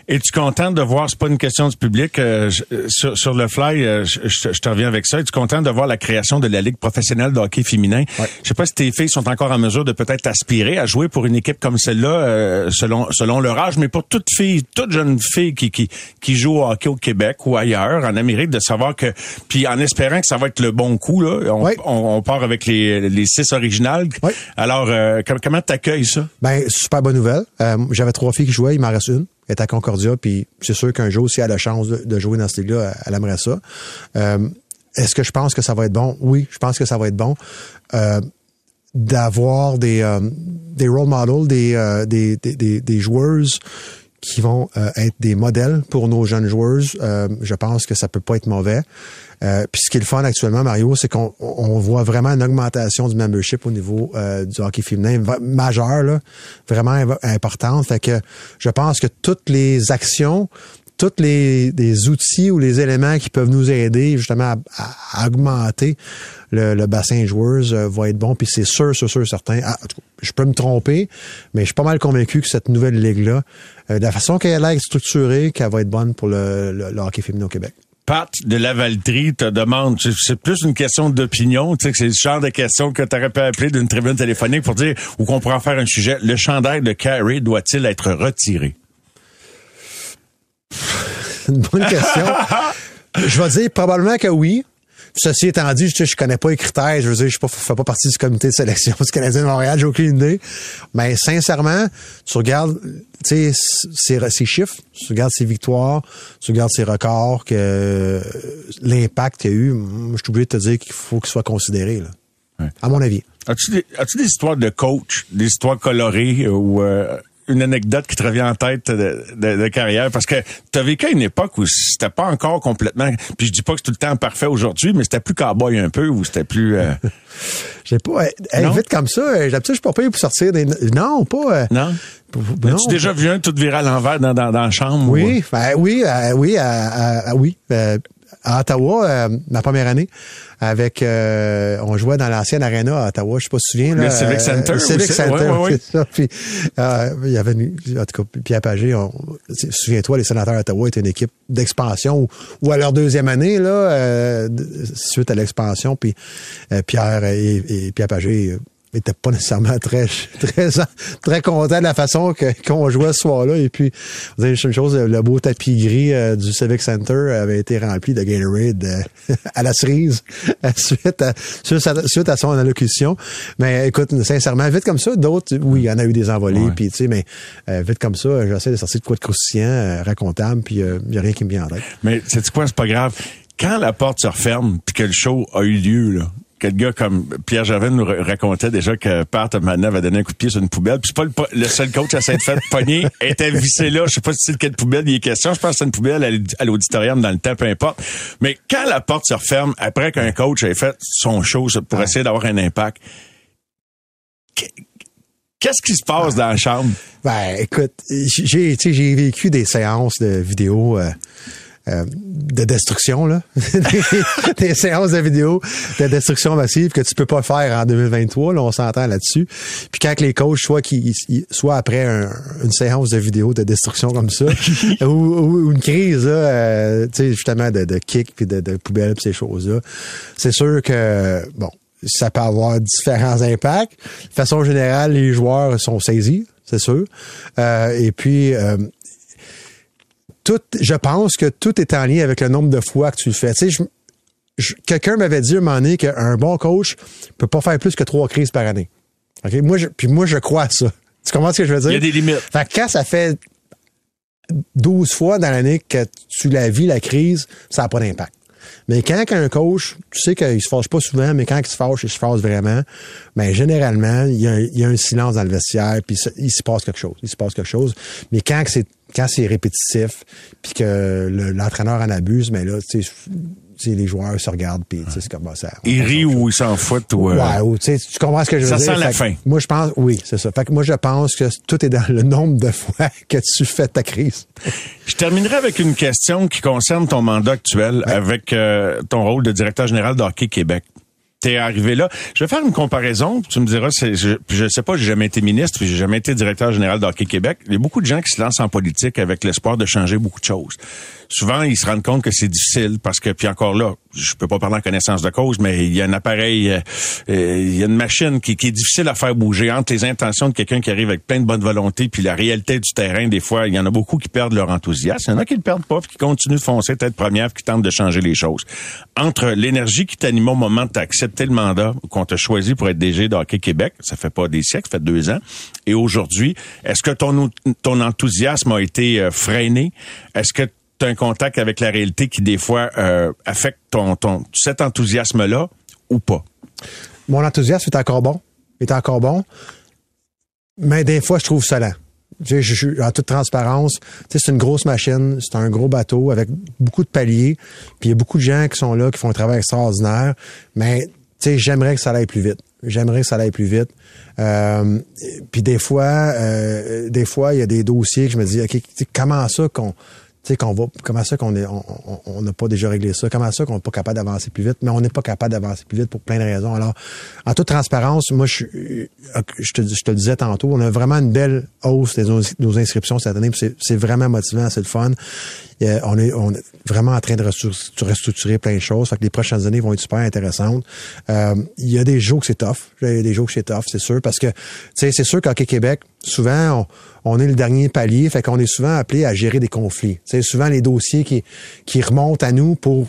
Speaker 1: Es-tu content de voir, c'est pas une question du public, euh, euh, sur, sur, le fly, euh, je, je, te reviens avec ça, es-tu content de voir la création de la Ligue professionnelle de hockey féminin? Ouais. Je sais pas si tes filles sont encore en mesure de peut-être aspirer à jouer pour une équipe comme celle-là, selon selon leur âge, mais pour toute fille, toute jeune fille qui, qui, qui joue au hockey au Québec ou ailleurs, en Amérique, de savoir que, puis en espérant que ça va être le bon coup, là, on, ouais. on, on part avec les, les six originales. Ouais. Alors, comment t'accueilles ça?
Speaker 2: Ben, super bonne nouvelle. J'avais trois filles qui jouaient, il m'en reste une est à Concordia, puis c'est sûr qu'un jour, si elle a la chance de, jouer dans ce ligue-là, elle aimerait ça. Euh, Est-ce que je pense que ça va être bon? Oui, je pense que ça va être bon. Euh, d'avoir des, euh, des role models, des, euh, des, des, des, joueuses qui vont euh, être des modèles pour nos jeunes joueuses, je pense que ça peut pas être mauvais. Euh, puis ce qui est le fun actuellement, Mario, c'est qu'on on voit vraiment une augmentation du membership au niveau euh, du hockey féminin majeur, vraiment importante. Fait que je pense que toutes les actions, tous les, les, outils ou les éléments qui peuvent nous aider justement à, à augmenter le, le, bassin de joueuses euh, vont être bons. Puis c'est sûr, sûr, sûr, certain. Ah, je peux me tromper, mais je suis pas mal convaincu que cette nouvelle ligue-là, euh, de la façon qu'elle été structurée, qu'elle va être bonne pour le, le, hockey féminin au Québec.
Speaker 1: Pat de Lavaltrie te demande, c'est plus une question d'opinion, tu sais c'est le genre de question que tu aurais pu appeler d'une tribune téléphonique pour dire ou qu'on pourrait en faire un sujet. Le chandail de Carrie doit-il être retiré?
Speaker 2: C'est une bonne question. Je vais dire probablement que oui. Ceci étant dit, je, je connais pas les critères. Je veux dire, je ne fais pas partie du comité de sélection du Canadien de Montréal. J'ai aucune idée. Mais sincèrement, tu regardes, tu sais, ses, chiffres, tu regardes ses victoires, tu regardes ses records, que l'impact qu'il y a eu, je suis obligé de te dire qu'il faut qu'il soit considéré, là. Ouais. À mon avis.
Speaker 1: As-tu des, as des histoires de coach, des histoires colorées ou euh, une anecdote qui te revient en tête de, de, de carrière? Parce que tu as vécu à une époque où c'était pas encore complètement... Puis je dis pas que c'est tout le temps parfait aujourd'hui, mais c'était plus cowboy un peu ou c'était plus... Euh...
Speaker 2: J'ai pas... Hey, vite comme ça, euh, d'habitude, je suis pas payé pour sortir des... Non, pas... Euh...
Speaker 1: Non? As-tu déjà vu un tout virer à l'envers dans, dans, dans la chambre?
Speaker 2: Oui,
Speaker 1: ou...
Speaker 2: ben, oui, euh, oui, euh, oui. À Ottawa, ma première année avec euh, on jouait dans l'ancienne arena à Ottawa, je sais pas si tu te souviens là,
Speaker 1: le Civic Center.
Speaker 2: Le Civic Center, ouais, ça. Puis euh, il y avait en tout cas Pierre Pagé, souviens-toi les sénateurs d'Ottawa étaient une équipe d'expansion ou, ou, à leur deuxième année là euh, suite à l'expansion puis euh, Pierre et, et Pierre Pagé était pas nécessairement très très très content de la façon qu'on jouait ce soir-là. Et puis, vous avez une chose, le beau tapis gris euh, du Civic Center avait été rempli de Gatorade euh, à la cerise suite à, suite à, son allocution. Mais écoute, sincèrement, vite comme ça, d'autres, oui, il y en a eu des envolées, ouais. puis tu sais, mais euh, vite comme ça, j'essaie de sortir de quoi de croustillant, racontable, puis il n'y a rien qui me vient en tête.
Speaker 1: Mais c'est quoi, c'est pas grave. Quand la porte se referme, puis que le show a eu lieu, là, quel gars comme Pierre Javel nous racontait déjà que Pat Manet avait donné un coup de pied sur une poubelle. Puis c'est pas le, le, seul coach à s'être fait pogner était vissé là. Je sais pas si c'est le de poubelle il est question. Je pense que c'est une poubelle à l'auditorium dans le temps, peu importe. Mais quand la porte se referme après qu'un coach ait fait son show pour essayer d'avoir un impact, Qu'est-ce qui se passe dans la chambre?
Speaker 2: Ben, écoute, j'ai, j'ai vécu des séances de vidéos euh, euh, de destruction, là. des, des séances de vidéo de destruction massive que tu peux pas faire en 2023, là, on s'entend là-dessus. Puis quand les coachs, soit, qui, soit après un- une séance de vidéo de destruction comme ça, ou, ou une crise, là, euh, tu sais, justement, de, de kick puis de, de poubelle ces choses-là, c'est sûr que, bon, ça peut avoir différents impacts. De façon générale, les joueurs sont saisis, c'est sûr. Euh, et puis, euh, tout, je pense que tout est en lien avec le nombre de fois que tu le fais. Tu sais, je- je- quelqu'un m'avait dit à un moment donné qu'un bon coach peut pas faire plus que trois crises par année. OK? Moi, je, puis moi, je crois à ça. Tu comprends ce que je veux dire?
Speaker 1: Il y a des limites.
Speaker 2: Fait que quand ça fait 12 fois dans l'année que tu la vis, la crise, ça n'a pas d'impact. Mais quand un coach, tu sais qu'il se fâche pas souvent, mais quand il se fâche, il se fâche vraiment, ben généralement, il y a un, il y a un silence dans le vestiaire, puis il se passe quelque chose. Il se passe quelque chose. Mais quand c'est quand c'est répétitif, puis que le- l'entraîneur en abuse, mais là, tu sais, les joueurs se regardent, puis c'est comme bah, ça.
Speaker 1: Ils rient ou ils s'en foutent. Ou, euh,
Speaker 2: Ouais, ou, tu comprends ce que je veux
Speaker 1: Ça
Speaker 2: dire?
Speaker 1: sent la fin.
Speaker 2: Moi, je pense, oui, c'est ça. Fait que moi, je pense que tout est dans le nombre de fois que tu fais ta crise.
Speaker 1: Je terminerai avec une question qui concerne ton mandat actuel avec euh, ton rôle de directeur général d'Hockey Québec. T'es arrivé là. Je vais faire une comparaison. Tu me diras, je, je sais pas, j'ai jamais été ministre, j'ai jamais été directeur général d'Hockey Québec. Il y a beaucoup de gens qui se lancent en politique avec l'espoir de changer beaucoup de choses. Souvent, ils se rendent compte que c'est difficile parce que, puis encore là, je peux pas parler en connaissance de cause, mais il y a un appareil, euh, euh, il y a une machine qui, qui est difficile à faire bouger entre les intentions de quelqu'un qui arrive avec plein de bonne volonté puis la réalité du terrain. Des fois, il y en a beaucoup qui perdent leur enthousiasme. Il y en a qui le perdent pas puis qui continuent de foncer tête première puis qui tentent de changer les choses. Entre l'énergie qui t'anime au moment de t'accepter le mandat qu'on t'a choisi pour être DG de Hockey Québec, ça fait pas des siècles, ça fait deux ans, et aujourd'hui, est-ce que ton, ton enthousiasme a été euh, freiné? Est-ce que tu un contact avec la réalité qui, des fois, euh, affecte ton, ton, cet enthousiasme-là ou pas?
Speaker 2: Mon enthousiasme est encore bon. Est encore bon. Mais des fois, je trouve ça lent. Je suis en toute transparence. C'est une grosse machine, c'est un gros bateau avec beaucoup de paliers. Puis il y a beaucoup de gens qui sont là, qui font un travail extraordinaire. Mais j'aimerais que ça aille plus vite. J'aimerais que ça aille plus vite. Euh, puis des fois, euh, des fois, il y a des dossiers que je me dis, ok, comment ça qu'on qu'on va, comment ça qu'on n'a pas déjà réglé ça? Comment ça qu'on n'est pas capable d'avancer plus vite? Mais on n'est pas capable d'avancer plus vite pour plein de raisons. Alors, en toute transparence, moi, je, te, le disais tantôt, on a vraiment une belle hausse de nos, inscriptions cette année. c'est vraiment motivant, c'est le fun. Euh, on, est, on est vraiment en train de restru- de restructurer plein de choses. Fait que les prochaines années vont être super intéressantes. Euh, Il y a des jours que c'est tough. Il y a des jours que c'est tough, c'est sûr. Parce que, c'est sûr qu'au Québec, souvent, on, est le dernier palier. Fait qu'on est souvent appelé à gérer des conflits. Sais, souvent les dossiers qui, qui remontent à nous pour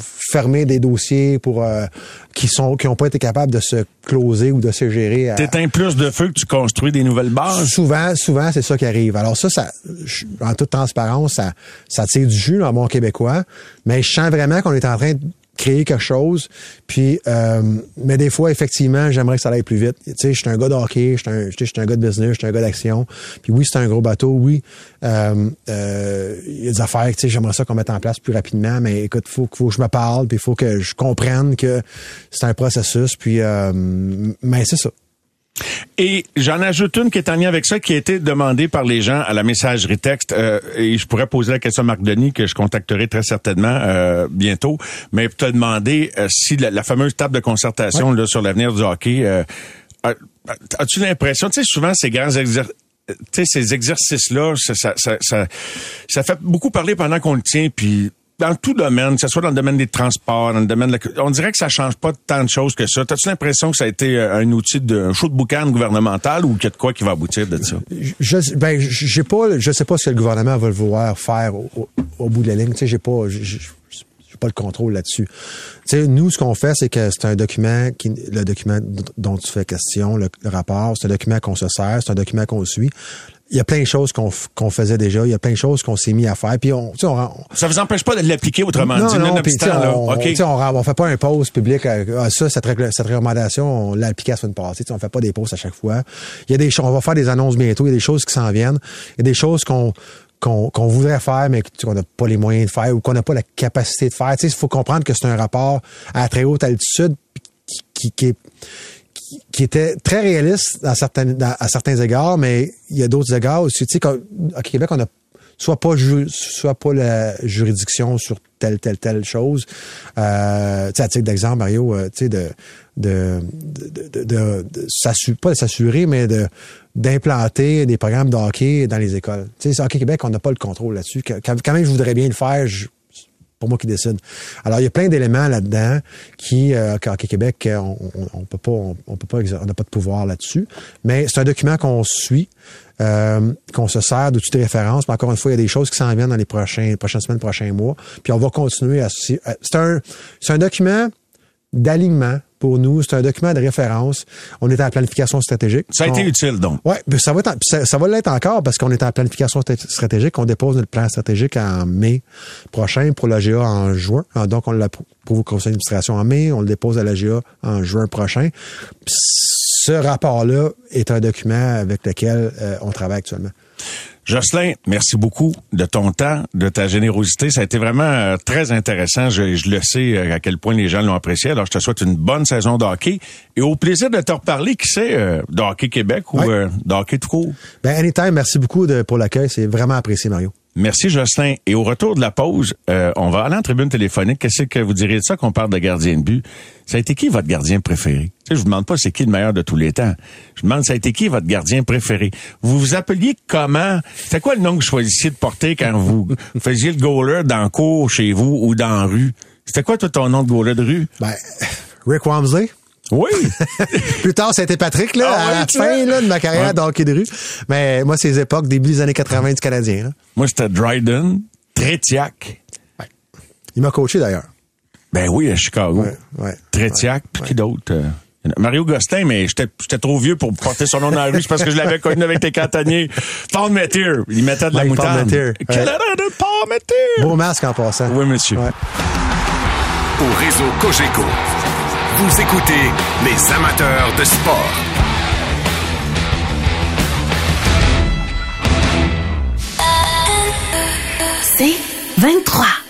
Speaker 2: fermer des dossiers pour euh, qui sont qui ont pas été capables de se closer ou de se gérer à-
Speaker 1: T'éteins plus de feu que tu construis des nouvelles bases?
Speaker 2: Souvent, souvent, c'est ça qui arrive. Alors ça, ça, en toute transparence, ça, ça tire du jus dans mon québécois. Mais je sens vraiment qu'on est en train de créer quelque chose. Puis, euh, mais des fois, effectivement, j'aimerais que ça aille plus vite. Tu sais, je suis un gars de hockey, je suis un, un gars de business, je suis un gars d'action. Puis oui, c'est un gros bateau. Oui, euh, euh, il y a des affaires, tu sais, j'aimerais ça qu'on mette en place plus rapidement. Mais écoute, faut, faut que je me parle, puis il faut que je comprenne que c'est un processus. Puis, euh, mais c'est ça.
Speaker 1: Et j'en ajoute une qui est en lien avec ça, qui a été demandée par les gens à la messagerie texte. euh, et je pourrais poser la question à Marc Denis, que je contacterai très certainement euh, bientôt. Mais te demander euh, si la, la fameuse table de concertation là, sur l'avenir du hockey, euh, as-tu l'impression, tu sais, souvent ces grands exercices tu sais, ces exercices-là, ça, ça, ça, ça, ça fait beaucoup parler pendant qu'on le tient, puis dans tout domaine, que ce soit dans le domaine des transports, dans le domaine de la... On dirait que ça change pas tant de choses que ça. As-tu l'impression que ça a été euh, un outil de un show de boucan gouvernemental ou qu'il y a de quoi qui va aboutir de ça?
Speaker 2: je ben j'ai pas je sais pas ce que le gouvernement va vouloir faire au, bout de la ligne tu sais j'ai pas j'ai pas le contrôle là-dessus. Tu sais, nous, ce qu'on fait, c'est que c'est un document qui, le document dont tu fais question, le rapport, c'est un document qu'on se sert, c'est un document qu'on suit. Il y a plein de choses qu'on faisait déjà, il y a plein de choses qu'on s'est mis à faire. Puis on,
Speaker 1: Ça vous empêche pas de l'appliquer autrement
Speaker 2: non,
Speaker 1: dit,
Speaker 2: non, sais,
Speaker 1: là.
Speaker 2: on,
Speaker 1: OK.
Speaker 2: tu sais, on, fait pas un post public. euh, ah, ça, cette, recommandation, on l'a appliquée la semaine passée. On fait pas des posts à chaque fois. Il y a des on va faire des annonces bientôt. Il y a des choses qui s'en viennent. Il y a des choses qu'on qu'on voudrait faire, mais qu'on n'a pas les moyens de faire ou qu'on n'a pas la capacité de faire. Il faut comprendre que c'est un rapport à très haute altitude qui, qui, qui est qui- était très réaliste dans certains, à certains égards, mais il y a d'autres égards aussi. Tu sais, à Québec, on a soit pas soit pas la juridiction sur telle telle telle chose. Euh, tu sais, à titre d'exemple, Mario, euh, tu sais de de de, de, pas de s'assurer, mais de d'implanter des programmes de hockey dans les écoles. Tu sais, Hockey Québec, on n'a pas le contrôle là-dessus. Quand, même, je voudrais bien le faire. Moi qui décide. Alors, il y a plein d'éléments là-dedans qui, euh, qu'à Québec, euh, on, peut pas, on, n'a pas de pouvoir là-dessus. Mais c'est un document qu'on suit, euh, qu'on se sert de toutes les références. Mais encore une fois, il y a des choses qui s'en viennent dans les prochains, prochaines semaines, prochains mois. Puis on va continuer à, à- un, c'est un document d'alignement pour nous. C'est un document de référence. On est en planification stratégique.
Speaker 1: Ça a été
Speaker 2: On-
Speaker 1: utile, donc.
Speaker 2: oui, ça va, être ça, ça va l'être encore parce qu'on est en planification stra- stratégique. On dépose notre plan stratégique en mai prochain pour l'AGA en juin. Ah, Donc, on l'approuve au conseil d'administration en mai. On le dépose à l'AGA en juin prochain. Ce rapport-là est un document avec lequel euh, on travaille actuellement.
Speaker 1: Jocelyn, merci beaucoup de ton temps, de ta générosité. Ça a été vraiment euh, très intéressant. Je, je le sais euh, à quel point les gens l'ont apprécié. Alors, je te souhaite une bonne saison de hockey et au plaisir de te reparler, qui sait, euh, de hockey Québec ou
Speaker 2: Ouais.
Speaker 1: euh, de hockey tout court.
Speaker 2: Ben, anytime, merci beaucoup de, pour l'accueil. C'est vraiment apprécié, Mario.
Speaker 1: Merci, Jocelyn. Et au retour de la pause, euh, on va aller en tribune téléphonique. Qu'est-ce que vous diriez de ça qu'on parle de gardien de but? Ça a été qui votre gardien préféré? Tu sais, je vous demande pas c'est qui le meilleur de tous les temps. Je vous demande ça a été qui votre gardien préféré? Vous vous appeliez comment? C'était quoi le nom que vous choisissiez de porter quand vous faisiez le goaler dans cours chez vous ou dans rue? C'était quoi toi, ton nom de goaler de rue?
Speaker 2: Ben, Rick Wamsley.
Speaker 1: Oui!
Speaker 2: Plus tard, été Patrick, là,
Speaker 1: Ah
Speaker 2: à la fin
Speaker 1: vois?
Speaker 2: là, de ma carrière
Speaker 1: Ouais.
Speaker 2: de hockey de rue. Mais moi, ces époques, début des années 80 du Canadien. là.
Speaker 1: Moi, c'était Dryden, Trétiac.
Speaker 2: Il m'a coaché, d'ailleurs.
Speaker 1: Ben oui, à Chicago.
Speaker 2: Ouais, ouais.
Speaker 1: Trétiac, puis qui d'autre? Euh, Mario Gostin, mais j'étais j'étais trop vieux pour porter son nom dans la rue. C'est parce que je l'avais connu avec tes cantonniers. Paul Mettier, il mettait de la moutarde. Quel
Speaker 2: ouais.
Speaker 1: erreur de Paul Mettier!
Speaker 2: Beau masque en passant.
Speaker 1: Oui, monsieur.
Speaker 2: Ouais.
Speaker 3: Au réseau Cogeco, vous écoutez les amateurs de sport.
Speaker 4: C'est 23.